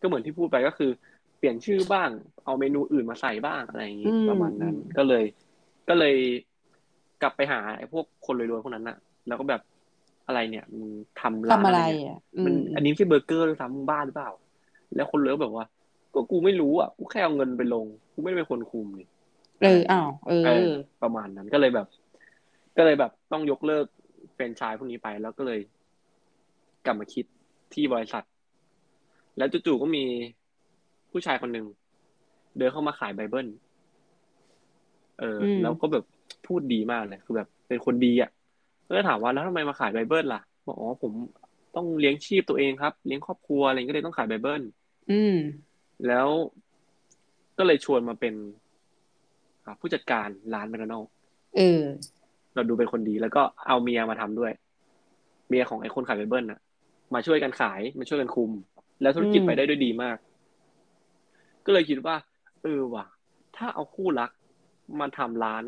ก็เหมือนที่พูดไปก็คือ เปลี่ยนชื่อบ้าง เอาเมนูอื่นมาใส่บ้างอะไรอย่างนี้อืมประมาณนั้นอืมก็เลย ก็เลยกลับไปหาไอ้พวกคนรวยๆพวกนั้นน่ะแล้วก็แบบ อะไรเนี่ยมึงทำร้านทำอะไรเนี่ยอะอืมันมอันนี้ไม่ใช่เบอร์เกอร์ด้วยซ้ำมึงบ้าหรือเปล่า แล้วคนรวยก็แบบว่า ก็กูไม่รู้อะกูแค่เอาเงินไปลงกูไม่ได้เป็นคนคุมนี่เอออ้าวเอเอออ ประมาณนั้นก็เลยแบบ ก็เลยแบบต้องยกเลิกแฟรนไชส์พวกนี้ไปแล้วก็เลย กลับมาคิดที่บริษัท แล้วจู่ๆก็มีผู้ชายคนหนึ่งเดินเข้ามาขายไบเบิลเอออมแล้วก็แบบพูดดีมากเลยคือแบบ เป็นคนดีอะ ก็เลยถามว่าแล้วทำไมมาขายไบเบิลล่ะบอกอ๋อผมต้องเลี้ยงชีพตัวเองครับ เลี้ยงครอบครัวอะไรก็เลยต้องขายไบเบิลอืม แล้วก็เลยชวนมาเป็นอ่าผู้จัดการร้านแมคโดนัลเออ เราดูเป็นคนดีแล้วก็เอาเมียมาทำด้วย เมียของไอ้คนขายไบเบิลน่ะ มาช่วยกันขายมาช่วยกันคุม แล้วธุรกิจอืมไปได้ด้วยดีมาก ก็เลยคิดว่า เออว่ะ ถ้าเอาคู่รักมาทำร้าน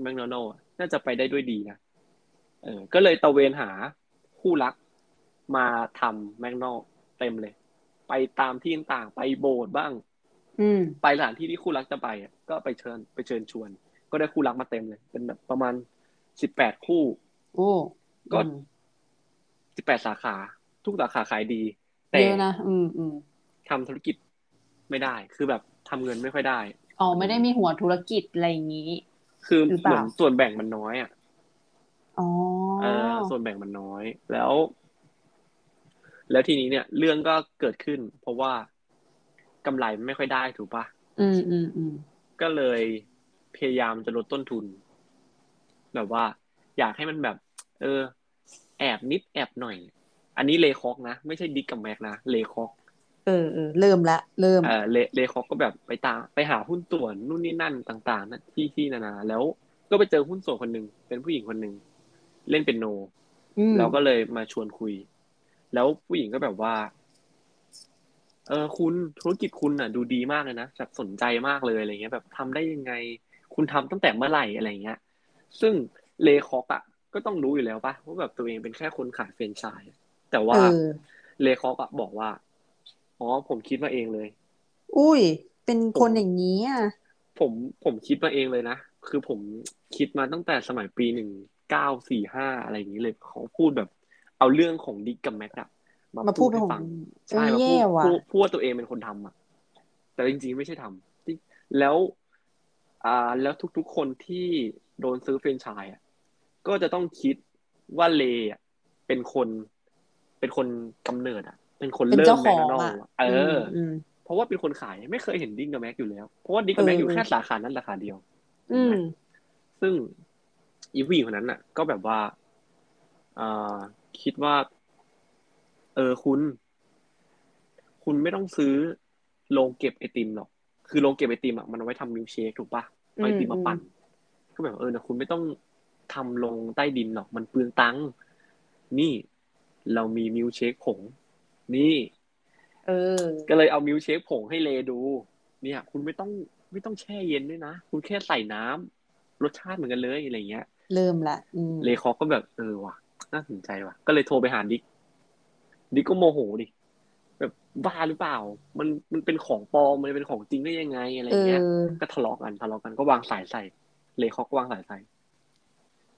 แมคโดนัลล์น่าจะไปได้ด้วยดีนะ เออก็เลยตะเวนหาคู่รักมาทำแมคโดนัลล์เต็มเลย ไปตามที่ต่างๆไปโบสถ์บ้าง อืม ไปสถานที่ที่คู่รักจะไปอะก็ไปเชิญไปเชิญชวน ก็ได้คู่รักมาเต็มเลย เป็นแบบประมาณสิบแปดคู่ โอ้ก็อืมสิบแปดสาขา ทุกสาขาขายดี แต่เยอะนะอืมอืมทำธุรกิจไม่ได้ คือแบบทำเงินไม่ค่อยได้ อ๋อ ไม่ได้มีหัวธุรกิจอะไรอย่างนี้ คือหรือเปเหมืล่าอนส่วนแบ่งมันน้อยอะ อ๋อเออส่วนแบ่งมันน้อย แล้ว แล้วทีนี้เนี่ย เรื่องก็เกิดขึ้น เพราะว่ากำไรไม่ค่อยได้ถูกปะอืมอืมอืมก็เลยพยายามจะลดต้นทุน แบบว่า อยากให้มันแบบ เออ แอบนิดแอบหน่อย อันนี้เลคอกนะ ไม่ใช่ดิกกับแม็กนะเลคอกเออเออเริ่มละเริ่มเออเลเลคอกก็แบบไปตามไปหาหุ้นส่วนนู่นนี่นั่นต่างๆนะที่ที่นานาแล้วก็ไปเจอหุ้นส่วนคนหนึ่งเป็นผู้หญิงคนหนึ่ง เล่นเปียโนอืมแล้วก็เลยมาชวนคุย แล้วผู้หญิงก็แบบว่า เออคุณธุรกิจคุณน่ะ ดูดีมากเลยนะแบบสนใจมากเลยอะไรเงี้ย แบบทำได้ยังไง คุณทำตั้งแต่เมื่อไหร่อะไรเงี้ย ซึ่งเลคอกอะ ก็ต้องรู้อยู่แล้วปะว่าแบบตัวเองเป็นแค่คนขายเฟรนไชส์อะแต่ว่าเออเลคอกอะบอกว่าอ๋อผมคิดมาเองเลย อุ้ย เป็นคนอย่างนี้อะผมผมคิดมาเองเลยนะ คือผมคิดมาตั้งแต่สมัยปีหนึ่ง เก้าสี่ห้าอะไรอย่างนี้เลยเขาพูดแบบ เอาเรื่องของดิกกับแม็กอะมาพูดให้ของฟังเอใช่อมาแย่พูดว่ะพูดพูดว่าตัวเองเป็นคนทำอะแต่จริงๆไม่ใช่ทำจริงแล้ว อ่า แล้วทุกๆคนที่โดนซื้อเฟรนไชส์อะก็จะต้องคิดว่าเลอะเป็นคน เป็นคนกำเนิดอะเป็นคนเป็นเริ่เจ้ามขแมอคงโดนัลอะด์อะเออออืมเพราะว่าเป็นคนขายไม่เคยเห็นดิกกับแม็กอยู่แล้ว เพราะว่าดิกกับแม็กเอออยู่เออแค่สาขานั้นสาขาเดียว อืมซึ่ง อีผู้หญิงคนนั้นน่ะ ก็แบบว่าอ่าคิดว่า เออคุณ คุณไม่ต้องซื้อโรงเก็บไอติมหรอก คือโรงเก็บไอติมอะมันเอาไว้ทำมิลค์เชคถูกปะเอาไอติมมาปั่น ก็แบบเออนะคุณไม่ต้องทำลงใต้ดินหรอก มันเปลืองตังค์นี่เรามีมิลค์เชคผง นี่ เออ ก็เลยเอามิลค์เชคผงให้เลดู เนี่ย คุณไม่ต้องไม่ต้องแช่เย็นด้วยนะ คุณแค่ใส่น้ำรสชาติเหมือนกันเลยอะไรเงี้ย เริ่มละอืมเลคอก็แบบเออว่ะน่าสนใจว่ะ ก็เลยโทรไปหาดิกดิกก็โมโหดิแบบบ้าหรือเปล่า มันมันเป็นของปลอมมันเป็นของจริงได้ยังไงอะไรเอเงี้ยอก็ทะเลาะกันทะเลาะกันก็วางสายใส่ เลคอก็วางสายใส่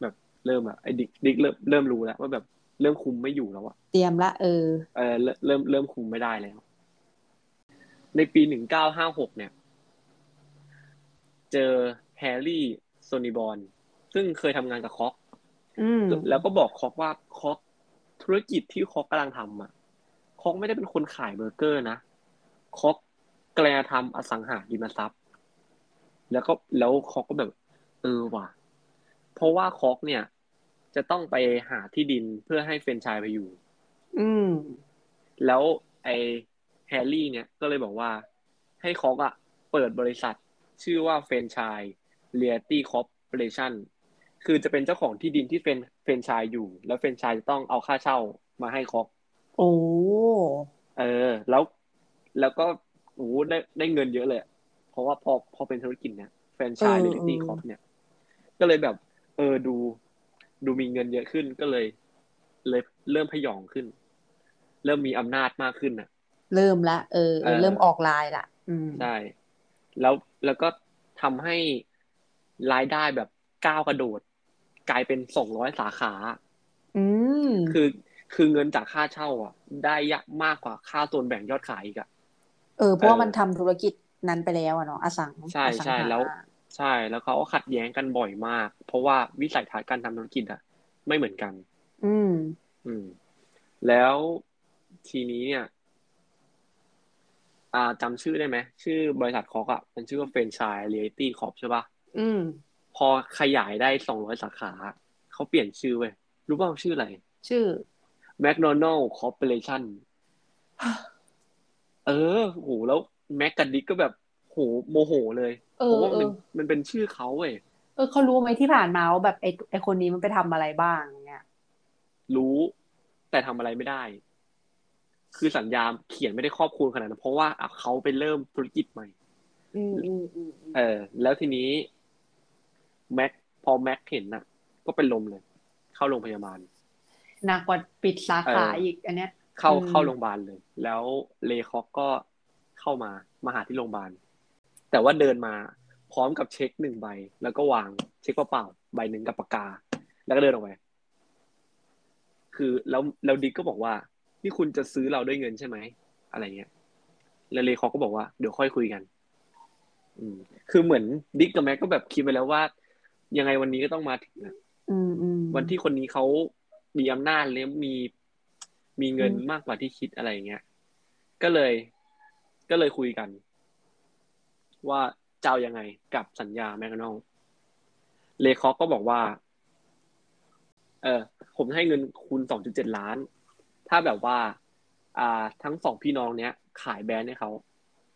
แบบเริ่มอะไอ้ดิกดิกเริ่มเริ่มรู้แล้วว่าแบบเริ่มคุมไม่อยู่แล้วอะเตรียมละเออเออเริ่มเริ่มเริ่มคุมไม่ได้แล้ว ในปีหนึ่งเก้าห้าหกเนี่ย เจอแฮร์รี่โซนิบอล ซึ่งเคยทำงานกับคอกอืมแล้วก็บอกคอกว่าคอกธุรกิจที่คอกกำลังทำอะคอกไม่ได้เป็นคนขายเบอร์เกอร์นะคอกกำลังจะทำอสังหาริมทรัพย์ แล้วก็แล้วคอกก็แบบ เออว่ะ เพราะว่าคอกเนี่ย จะต้องไปหาที่ดินเพื่อให้เฟรนไชส์ไปอยู่ อืม แล้วไอ้แฮร์รี่ เนี่ยก็เลยบอกว่า ให้คอกอะเปิดบริษัทชื่อว่า Franchise Realty Corporation คือจะเป็นเจ้าของที่ดินที่เฟรนเฟรนไชส์อยู่ แล้วเฟรนไชส์จะต้องเอาค่าเช่ามาให้คอกโอ้เออ แล้วแล้วก็โอ้โหได้ได้เงินเยอะเลยอะเพราะว่าพอพอเป็นธุรกิจเนี่ย Franchise Realty เออ Corp เนี่ย ก็เลยแบบ เออดู ดูมีเงินเยอะขึ้นก็เลย เลยเริ่มผยองขึ้น เริ่มมีอำนาจมากขึ้นอะ เริ่มละเออเอเอออเริ่มออกลายละอืมใช่แล้วแล้วก็ทำให้รายได้แบบก้าวกระโดด กลายเป็นสองร้อยสาขา อืมคือคือเงินจากค่าเช่า อะ ได้ยะมากกว่าค่าส่วนแบ่งยอดขายอีกอะเออเพราะว่าเออมันทำธุรกิจนั้นไปแล้วอะเนาะอสังใช่อสังใช่หาแล้วใช่แล้วเขาก็ขัดแย้งกันบ่อยมาก เพราะว่าวิสัยทัศน์การทำธุรกิจอะ ไม่เหมือนกัน อืม อืม แล้วทีนี้เนี่ย อ่าจำชื่อได้ไหม ชื่อบริษัทคอกอะ มันชื่อว่าเฟรนช i ์เรียลิตี้คอร์ปใช่ปะอืมพ อขยายได้สองร้อยสาขา เขาเปลี่ยนชื่อเว้ยรู้ป่าวชื่ออะไร ชื่อ McDonald Corporation เออโหแล้วแม็กกับดิกก็แบบโหโมโหเลยเอเพอราะว่าเอมันอมันเป็นชื่อเขาเว้ยเออเขารู้ไหมที่ผ่านมาว่าแบบไอไอคนนี้มันไปทำอะไรบ้างเนี่ยรู้แต่ทำอะไรไม่ได้ คือสัญญาเขียนไม่ได้ครอบคลุมขนาดนั้นเพราะว่าอะเขาไปเริ่มธุรกิจใหม่อืมอืมอืมเออ แล้วทีนี้ แม็กพอแม็กเห็นน่ะ ก็เป็นลมเลย เข้าโรงพยาบาลหนักกว่าปิดสาขาเอออีอีกอันเนี้ย เข้าอืมเข้าโรงพยาบาลเลย แล้วเลคอกก็เข้ามามาหาที่โรงพยาบาล แต่ว่าเดินมาพร้อมกับเช็คหนึ่งใบ แล้วก็วางเช็คเปล่าๆใบหนึ่งกับปากกา แล้วก็เดินออกไป คือแล้วแล้วดิกก็บอกว่า นี่คุณจะซื้อเราด้วยเงินใช่ไหม อะไรเงี้ย แล้วเลคอกก็บอกว่าเดี๋ยวค่อยคุยกัน อืม คือเหมือนดิกกับแม็กก็แบบคิดไปแล้วว่า ยังไงวันนี้ก็ต้องมาถึงนะอืมอืมวันที่คนนี้เขามีอำนาจหรือมีมีเงินอืมมากกว่าที่คิดอะไรเงี้ย ก็เลย ก็เลยคุยกัน ว่าจะเอายังไงกับสัญญาแมคโดนัลเลคอกก็บอกว่า เออผมให้เงินคุณสองจุดเจ็ดล้าน ถ้าแบบว่า อ่า ทั้งสองพี่น้องเนี้ย ขายแบรนด์ให้เขา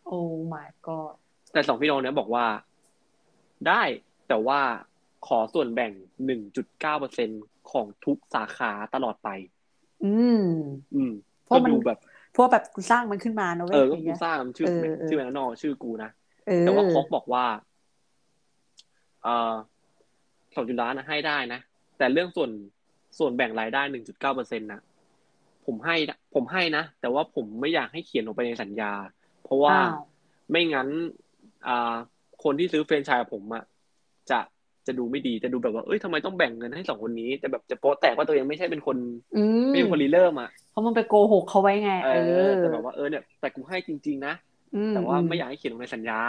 โอ้ my god แต่สองพี่น้องเนี้ยบอกว่า ได้แต่ว่า ขอส่วนแบ่งหนึ่งจุดเก้าเปอร์เซ็นของทุกสาขาตลอดไป อืม อืมเพราะก็มันดูแบบเพราะแบบกูสร้างมันขึ้นมานะเว้เอยอก็ย่างกูเงี้ยสร้างชื่อเออเออชื่อแมนนอชื่อกูนะเออแต่ว่าคอกบอกว่าเอ่อสองจุดล้านนะให้ได้นะ แต่เรื่องส่วนส่วนแบ่งรายได้หนึ่งจุดเก้าเปอร์เซ็นต์นะผมให้นะผมให้นะ แต่ว่าผมไม่อยากให้เขียนลงไปในสัญญา เพราะว่าอ้าวไม่งั้น อ่า คนที่ซื้อแฟรนไชส์กับผมอะจะ จะดูไม่ดีจะดูแบบว่าเอ้ยทำไมต้องแบ่งเงินให้สองคนนี้แต่แบบจะโป๊ะแตกว่าตัวเองไม่ใช่เป็นคนอืมไม่ใช่คนรีเริ่มอะเพราะมันไปโกหกเขาไว้ไงเอเอออแต่แบบว่าเออเนี่ยแต่กูให้จริง ๆ นะอืมแต่ว่าไม่อยากให้เขียนลงในสัญญา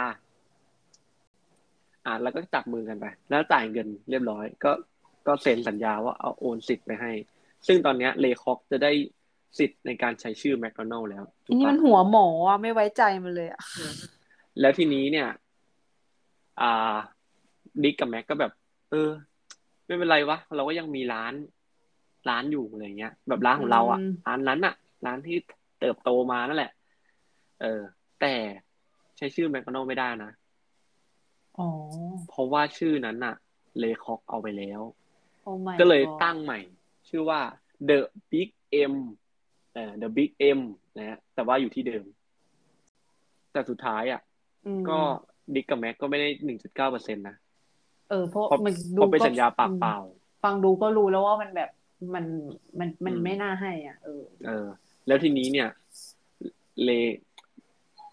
อ่าแล้วก็จับมือกันไป แล้วจ่ายเงินเรียบร้อย ก็ก็เซ็นสัญญาว่าเอาโอนสิทธิ์ไปให้ ซึ่งตอนเนี้ยเลคอกจะได้สิทธิ์ในการใช้ชื่อแมคโดนัลล์แล้วถูอักนนี้ปะมันหัวหมออะไม่ไว้ใจมันเลยอะแล้วทีนี้เนี่ย อ่า ดิกกับแม็กก็แบบ เออ ไม่เป็นไรวะเราก็ยังมีร้าน ร้านอยู่อะไรเงี้ย แบบร้านของเราอะอืมร้านนั้นอะ ร้านที่เติบโตมานั่นแหละ เออ แต่ใช้ชื่อแมคโดนัลล์ไม่ได้นะอ๋อเพราะว่าชื่อนั้นน่ะ เลคอกเอาไปแล้วโอ้ my ก็เลย god ตั้งใหม่ ชื่อว่า The Big M เอ่อ The Big M นะฮะแต่ว่าอยู่ที่เดิม แต่สุดท้ายอะอืมก็ดิกกับแม็กก็ไม่ได้หนึ่งจุดเก้าเปอร์เซ็นต์นะ เออเพราะเพราะมันเพดูราะเป็นก็สัญญาปากเปล่า ฟังดูก็รู้แล้วว่ามันแบบมันมันมันอืมไม่น่าให้ อะ เออ เออ แล้วทีนี้เนี่ย เล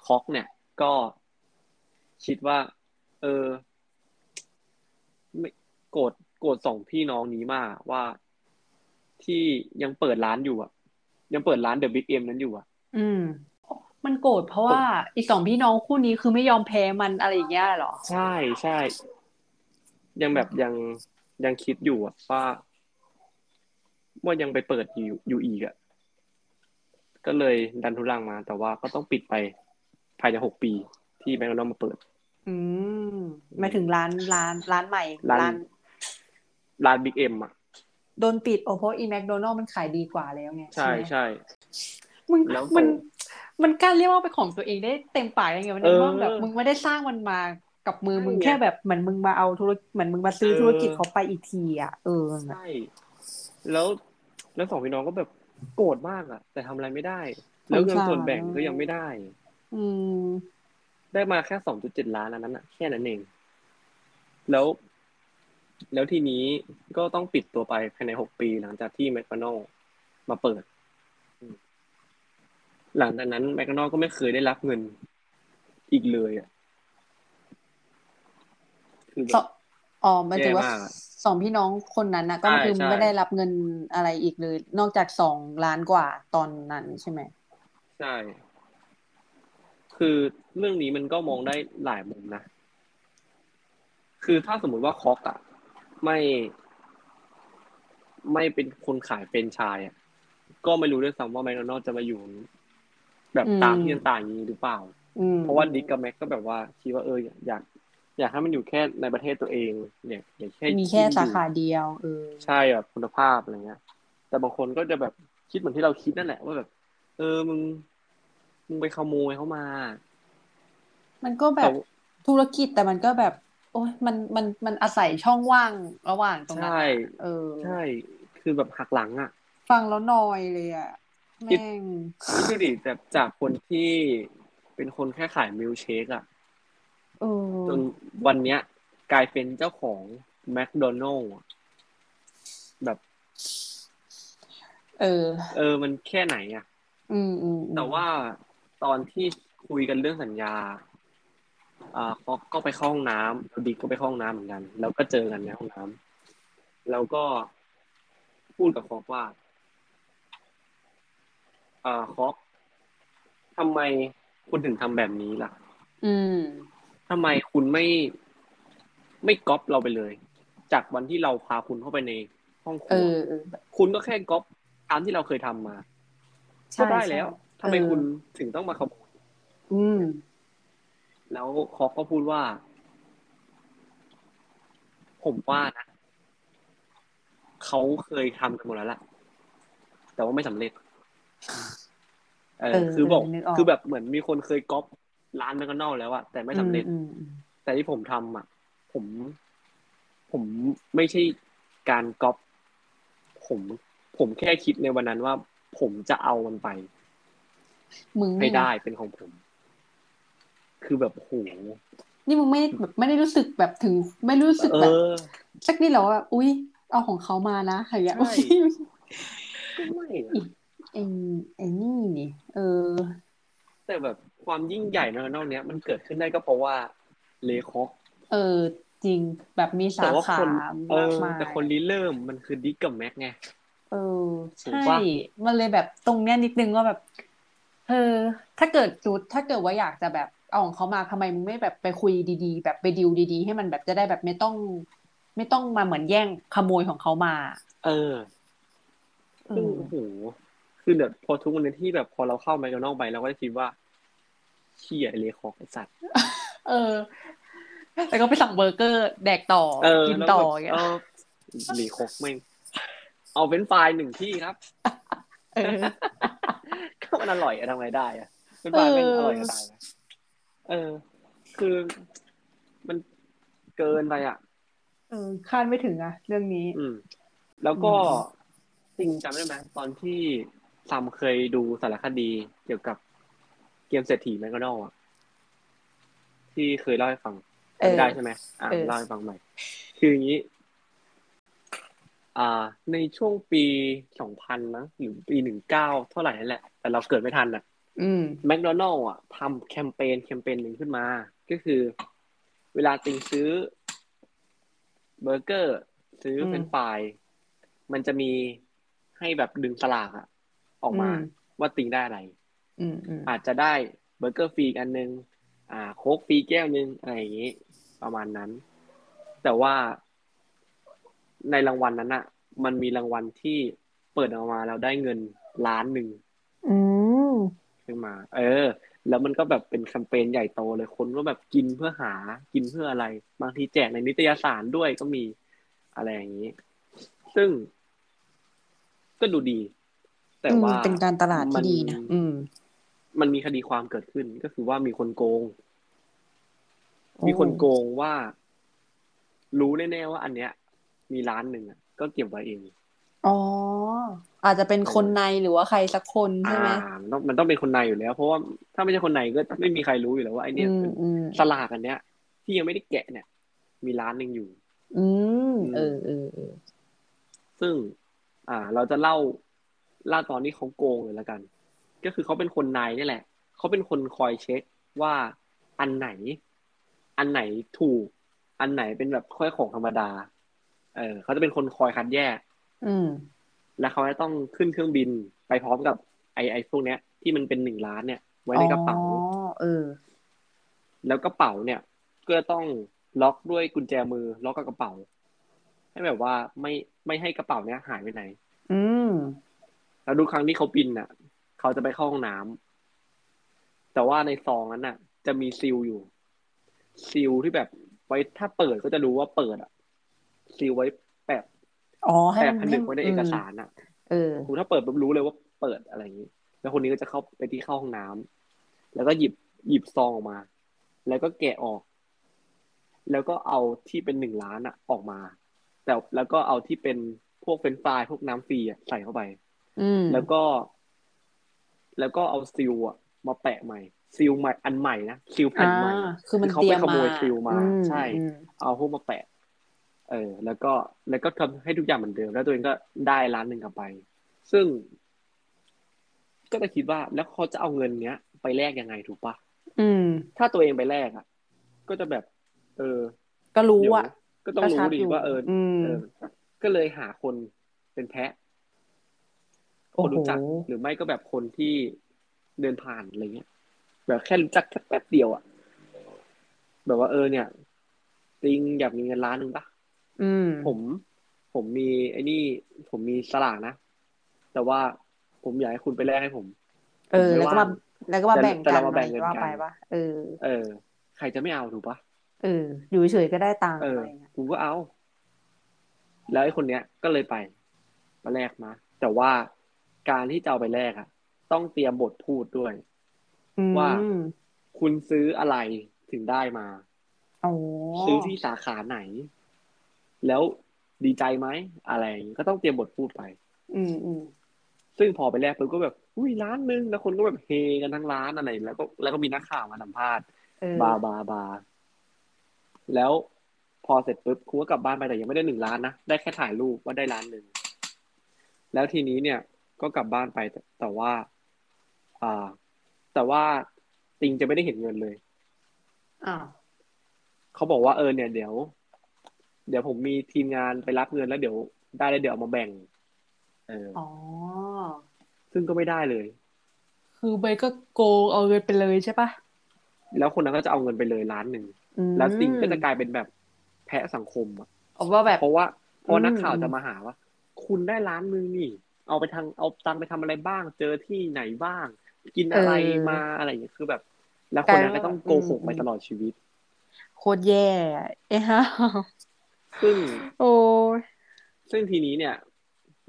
คอกเนี่ย ก็คิดว่า เออ ไม่โกรธโกรธสองพี่น้องนี้มากว่าที่ยังเปิดร้านอยู่อะ ยังเปิดร้านเดอะบิ๊กเอ็มนั้นอยู่อะ อืม มันโกรธเพราะว่าอีสองพี่น้องคู่นี้คือไม่ยอมแพ้มันอะไรอย่างเงี้ยเหรอ ใช่ใช่ ยังแบบยังยังคิดอยู่อะว่า ว่ายังไปเปิดอยู่อยู่อีกอะก็เลยดันทุรังมา แต่ว่าก็ต้องปิดไปภายในหกปีที่แมคโดนัลด์มาเปิด อืมหมายถึงร้านร้านร้านใหม่ร้านร้านร้านบิ๊กเอ็มอะโดนปิดโอ้เพราะอีแมคโดนัลล์มันขายดีกว่าแล้วไงใช่ไหมใช่มึงแล้วมันส่งมันกล้าเรียกว่าเป็นของตัวเองได้เต็มปากยังไงวะเนี่ยเออว่าแบบมึงไม่ได้สร้างมันมา กับมือใช่มึงไงแค่แบบเหมือนมึงมาเอาธุรเหมือนมึงมาซื้อเออธุรกิจเขาไปอีกทีอะเออใช่แล้วแล้วสองพี่น้องก็แบบโกรธมากอะแต่ทำอะไรไม่ได้ แล้วเงินส่วนแบ่งก็ยังไม่ได้ อืมได้มาแค่สองจุดเจ็ดล้านอันนั้นอะแค่นั้นเอง แล้ว แล้วทีนี้ก็ต้องปิดตัวไปภายในหกปีหลังจากที่แมคโดนัลมาเปิดอืมหลังจากนั้นแมคโดนัลก็ไม่เคยได้รับเงินอีกเลยอะ คือแบสอบอ๋อหมายถึงว่าแย่มากอะสองพี่น้องคนนั้นนะก็ใช่คือใช่ไม่ได้รับเงินอะไรอีกเลย นอกจากสองล้านกว่าตอนนั้นใช่ไหมใช่ คือเรื่องนี้มันก็มองได้หลายมุมนะ คือถ้าสมมุติว่าคอกอะไม่ ไม่เป็นคนขายเป็นไชายอะก็ไม่รู้ด้วยซ้ำว่าแมคโดนัลด์จะมาอยู่ แบบตามที่ต่างๆอย่างนี้หรือเปล่าอืมเพราะว่าดิกกับแม็กก็แบบว่าคิดว่าเอออยาก อยากให้มันอยู่แค่ในประเทศตัวเองเนี่ยอย่างแค่มีแค่ที่สาอยู่ขาเดียวเออใช่แบบคุณภาพอะไรเงี้ย แต่บางคนก็จะแบบคิดเหมือนที่เราคิดนั่นแหละว่าแบบ เออมึงมึงไปขโมยเขามา มันก็แบแต่บธุรกิจแต่มันก็แบบ โอ้ยมันมันมันอาศัยช่องว่างระหว่างตรงนั้นใช่อะเออ ใช่ คือแบบหักหลังอะ ฟังแล้วนอยเลยอะคิดแม่งคิดดูดิแบบจากคนที่เป็นคนแค่ขายมิลค์เชคอะเออ จนวันเนี้ย กลายเป็นเจ้าของแมคโดนัลล์แบบ เออ เออ มันแค่ไหนอะอืมอืมอืมแต่ว่าตอนที่คุยกันเรื่องสัญญา อ่าเขาก็ไปเข้าห้องน้ำบิ๊กก็ไปเข้าห้องน้ำเหมือนกัน แล้วก็เจอกันในห้องน้ำแล้วก็พูดกับฟอกว่า อ่าคอกทำไมคุณถึงทำแบบนี้ล่ะ อืม ทำไมคุณไม่ไม่ก๊อปเราไปเลย จากวันที่เราพาคุณเข้าไปในห้องคเอรัวอเออคุณก็แค่ก๊อปตามที่เราเคยทำมาใช่ก็ได้แล้วใช่ทำไมเออคุณถึงต้องมาขโมยอืม แล้วคอกก็พูดว่า ผมว่านะเขาเคยทำกันหมดแล้วล่ะ แต่ว่าไม่สำเร็จเออเออคือบอกนึกออก คือแบบเหมือนมีคนเคยก๊อป ร้านแมคโดนัลด์แล้วอะแต่ไม่สำเร็จอืมอืมแต่ที่ผมทำอะผม ผมไม่ใช่การก๊อปผมผมแค่คิดในวันนั้นว่า ผมจะเอามันไปมึงให้นี่นะได้เป็นของผม คือแบบโหนี่มึงไม่แบบไม่ได้รู้สึกแบบถึง ไม่รู้สึกเอแบบอสักนิดเหรอว่าอุ้ยเอาของเขามานะอะไรอย่างเงี้ยใช่อุ๊ยก็ไม่อะไอ้ไอ้นี่นี่เออ แต่แบบ ความยิ่งใหญ่ในนอกเนี้ยมันเกิดขึ้นได้ก็เพราะว่าเลคอกเออ จริงแบบมีสาแต่ว่าขาคนเอมากอมายแต่คนริเริ่มมันคือดิกกับแม็กไงเออถูกใช่ปะมันเลยแบบตรงเนี้ยนิดนึงว่าแบบเออถ้าเกิดจุดถ้าเกิดว่าอยากจะแบบเอาของเขามาทำไมมึงไม่แบบไปคุยดีๆ แบบไปดิวดีๆ ให้มันแบบจะได้แบบไม่ต้อง ไม่ต้องมาเหมือนแย่งขโมยของเขามา เออเอซึ่งอโอ้โหคือแบบพอทุกวันนี้ที่แบบพอเราเข้าแมคโดนัลด์ไปเราก็จะคิดว่า เชี่ยไอ้เลคอกไอ้สัตว์เออ แล้วก็ไปสั่งเบอร์เกอร์ แดกต่อเออกินแล้วต่อแบบอย่างเงี้ยเออเลคอกแม่งเอาเฟรนช์ฟรายหนึ่งที่ครับเออก็มันอร่อยอะทำไงได้อะเฟรนช์ฟรายแม่งเอออร่อยก็ตายนะเออ คือมันเกินไปอะเออคาดไม่ถึงอะเรื่องนี้ อืม แล้วก็อืมจริงจำได้ไหมตอนที่ซัมเคยดูสารคดีเกี่ยวกับเกมเศรษฐีแมคโดนัลด์อะที่เคยเล่าให้ฟังเออจำได้ใช่ไหมอ่าเออเล่าให้ฟังใหม่ คืออย่างนี้ อ่า ในช่วงปีสองพันนะหรือปีหนึ่งเก้าเท่าไหร่นั่นแหละ แต่เราเกิดไม่ทันอะอืมแมคโดนัลล์อะทำแคมเปญแคมเปญหนึ่งขึ้นมา ก็คือ เวลาติงซื้อ เบอร์เกอร์ ซื้ออืมเฟรนช์ฟราย มันจะมีให้แบบดึงสลากอะออกมาอืมว่าติงได้อะไร อืมอืมอาจจะได้เบอร์เกอร์ฟรีอีกอันหนึ่ง อ่า โค้กฟรีแก้วหนึ่งอะไรอย่างนี้ ประมาณนั้น แต่ว่าในรางวัลนั้นอะมันมีรางวัลที่เปิดออกมาแล้วได้เงินล้านหนึ่งอืมขึ้นมา เออ แล้วมันก็แบบเป็นแคมเปญใหญ่โตเลยคนก็แบบกินเพื่อหากินเพื่ออะไร บางทีแจกในนิตยสารด้วยก็มีอะไรอย่างนี้ ซึ่งก็ดูดี แต่ว่าอืมเป็นการตลาดที่ดีนะอืม มันมีคดีความเกิดขึ้นก็คือว่ามีคนโกงโอ้มีคนโกงว่า รู้แน่ๆว่า อันเนี้ย มีร้านหนึ่งอะก็เก็บไว้เองอ๋ออาจจะเป็นคนในหรือว่าใครสักคนใช่ไหมอ่ามันต้องมันต้องเป็นคนในอยู่แล้ว เพราะว่าถ้าไม่ใช่คนในก็ไม่มีใครรู้อยู่แล้วว่าไอเนี้ยอืมเป็นอืมสลากอันเนี้ย ที่ยังไม่ได้แกะเนี่ย มีร้านหนึ่งอยู่ อืมอืมเออเออเออซึ่ง อ่า เราจะเล่าเล่าตอนที่เขาโกงเลยแล้วกัน ก็คือเขาเป็นคนในนี่แหละเขาเป็นคนคอยเช็คว่าอันไหน อันไหนถูก อันไหนเป็นแบบค่อยของธรรมดา เออเขาจะเป็นคนคอยคัดแยก อืม แล้วเขาจะต้องขึ้นเครื่องบินไปพร้อมกับไอไอพวกเนี้ย ที่มันเป็นหนึ่งล้านเนี่ย ไว้ในกระเป๋าอ๋อเออ แล้วกระเป๋าเนี่ย ก็ต้องล็อกด้วยกุญแจมือ ล็อกกับกระเป๋า ให้แบบว่าไม่ไม่ให้กระเป๋าเนี้ยหายไปไหน อืมแล้วทุกครั้งที่เขาบินน่ะ เขาจะไปเข้าห้องน้ำแต่ว่าในซองนั้นน่ะ จะมีซีลอยู่ซีลที่แบบ ไว้ถ้าเปิดก็จะรู้ว่าเปิดอะซีลไว้แปะอ๋อให้แปะมันผนึกไว้ในเอกสารมอะเออโอ้ถ้าเปิดปุ๊บรู้เลยว่าเปิดอะไรอย่างนี้ แล้วคนนี้ก็จะเข้าไปที่เข้าห้องน้ำแล้วก็หยิบหยิบซองออกมา แล้วก็แกะออก แล้วก็เอาที่เป็นหนึ่งล้านอะ ออกมา แต่แล้วก็เอาที่เป็นพวกเฟรนช์ฟรายพวกน้ำฟรีอะใส่เข้าไปอืมแล้วก็ แล้วก็เอาซิลอะมาแปะใหม่ซิลใหม่อันใหม่นะซิลแผ่นใหม่อ่าคือมันเขาเตรีไปยมขโมยมาซิลมาอืมใช่อืมเอาพวกมาแปะ เออ แล้วก็แล้วก็ทำให้ทุกอย่างเหมือนเดิม แล้วตัวเองก็ได้ร้านหนึ่งกลับไป ซึ่ง ก็จะคิดว่าแล้วเขาจะเอาเงินเนี้ย ไปแลกยังไงถูกปะอืม ถ้าตัวเองไปแลกอะ ก็จะแบบ เออ ก็รู้เดี๋ยวอะ ก็ต้องก็ชัรู้ดดีอยู่ว่าเอออืมเออก็เลยหาคนเป็นแพะ คนรู้จักหรือไม่ก็แบบคนที่เดินผ่านอะไรเงี้ยแบบแค่รู้จักแค่แป๊บเดียวอะแบบว่าเออเนี่ยจริงอยากมีเงินล้านหนึ่งปะอืมผม ผมมีไอ้นี่ ผมมีสลากนะ แต่ว่าผมอยากให้คุณไปแลกให้ผม เออ แล้วก็มาแล้วก็มาแบ่งแต่กันเรามาแบ่งเงินว่ากันไปปะเออ เออ ใครจะไม่เอาถูกปะเออ อยู่เฉยๆก็ได้ตังค์เอออะไรเงี้ยกูก็เอา แล้วไอ้คนเนี้ยก็เลยไปมาแลกมา แต่ว่า การที่จะเอาไปแลกอะต้องเตรียมบทพูดด้วยอืมว่าคุณซื้ออะไรถึงได้มาโอ้ซื้อที่สาขาไหน แล้วดีใจไหมอะไรอย่างงี้ก็ต้องเตรียมบทพูดไป อืมอืมซึ่งพอไปแลกปุ๊บก็แบบอุ้ยร้านหนึงแล้วคนก็แบบเฮกันทั้งร้านอะไร แล้วก็แล้วก็มีนักข่าวมาสัมภาษณ์เออบาร์บาร์บาร์แล้วพอเสร็จปุ๊บคุณก็กลับบ้านไปแต่ยังไม่ได้หนึ่งล้านนะได้แค่ถ่ายรูปว่าได้ล้านหนึ่งแล้วทีนี้เนี่ย ก็กลับบ้านไปแต่แต่ว่า อ่า แต่ว่าติงจะไม่ได้เห็นเงินเลยอ้าวเขาบอกว่าเออเนี่ยเดี๋ยว เดี๋ยวผมมีทีมงานไปรับเงินแล้วเดี๋ยวได้แล้วเดี๋ยวเอามาแบ่ง เอออ๋อซึ่งก็ไม่ได้เลย คือเบย์ก็โกงเอาเงินไปเลยใช่ปะแล้วคนนั้นก็จะเอาเงินไปเลยล้านหนึ่งอืมแล้วติงก็จะกลายเป็นแบบแพะสังคมอะเอาว่าแบบเพราะว่าเพราะอืมนักข่าวจะมาหาว่า คุณได้ล้านหนึงนี่ เอาไปทางเอาตังค์ไปทำอะไรบ้าง เจอที่ไหนบ้าง กินอะไรมาอะไรอย่างเงี้ยคือแบบ แล้วคนนั้นก็ต้องโกหกไปตลอดชีวิต โคตรแย่อะเอ้ฮะซึ่งโอ้ยซึ่งทีนี้เนี่ย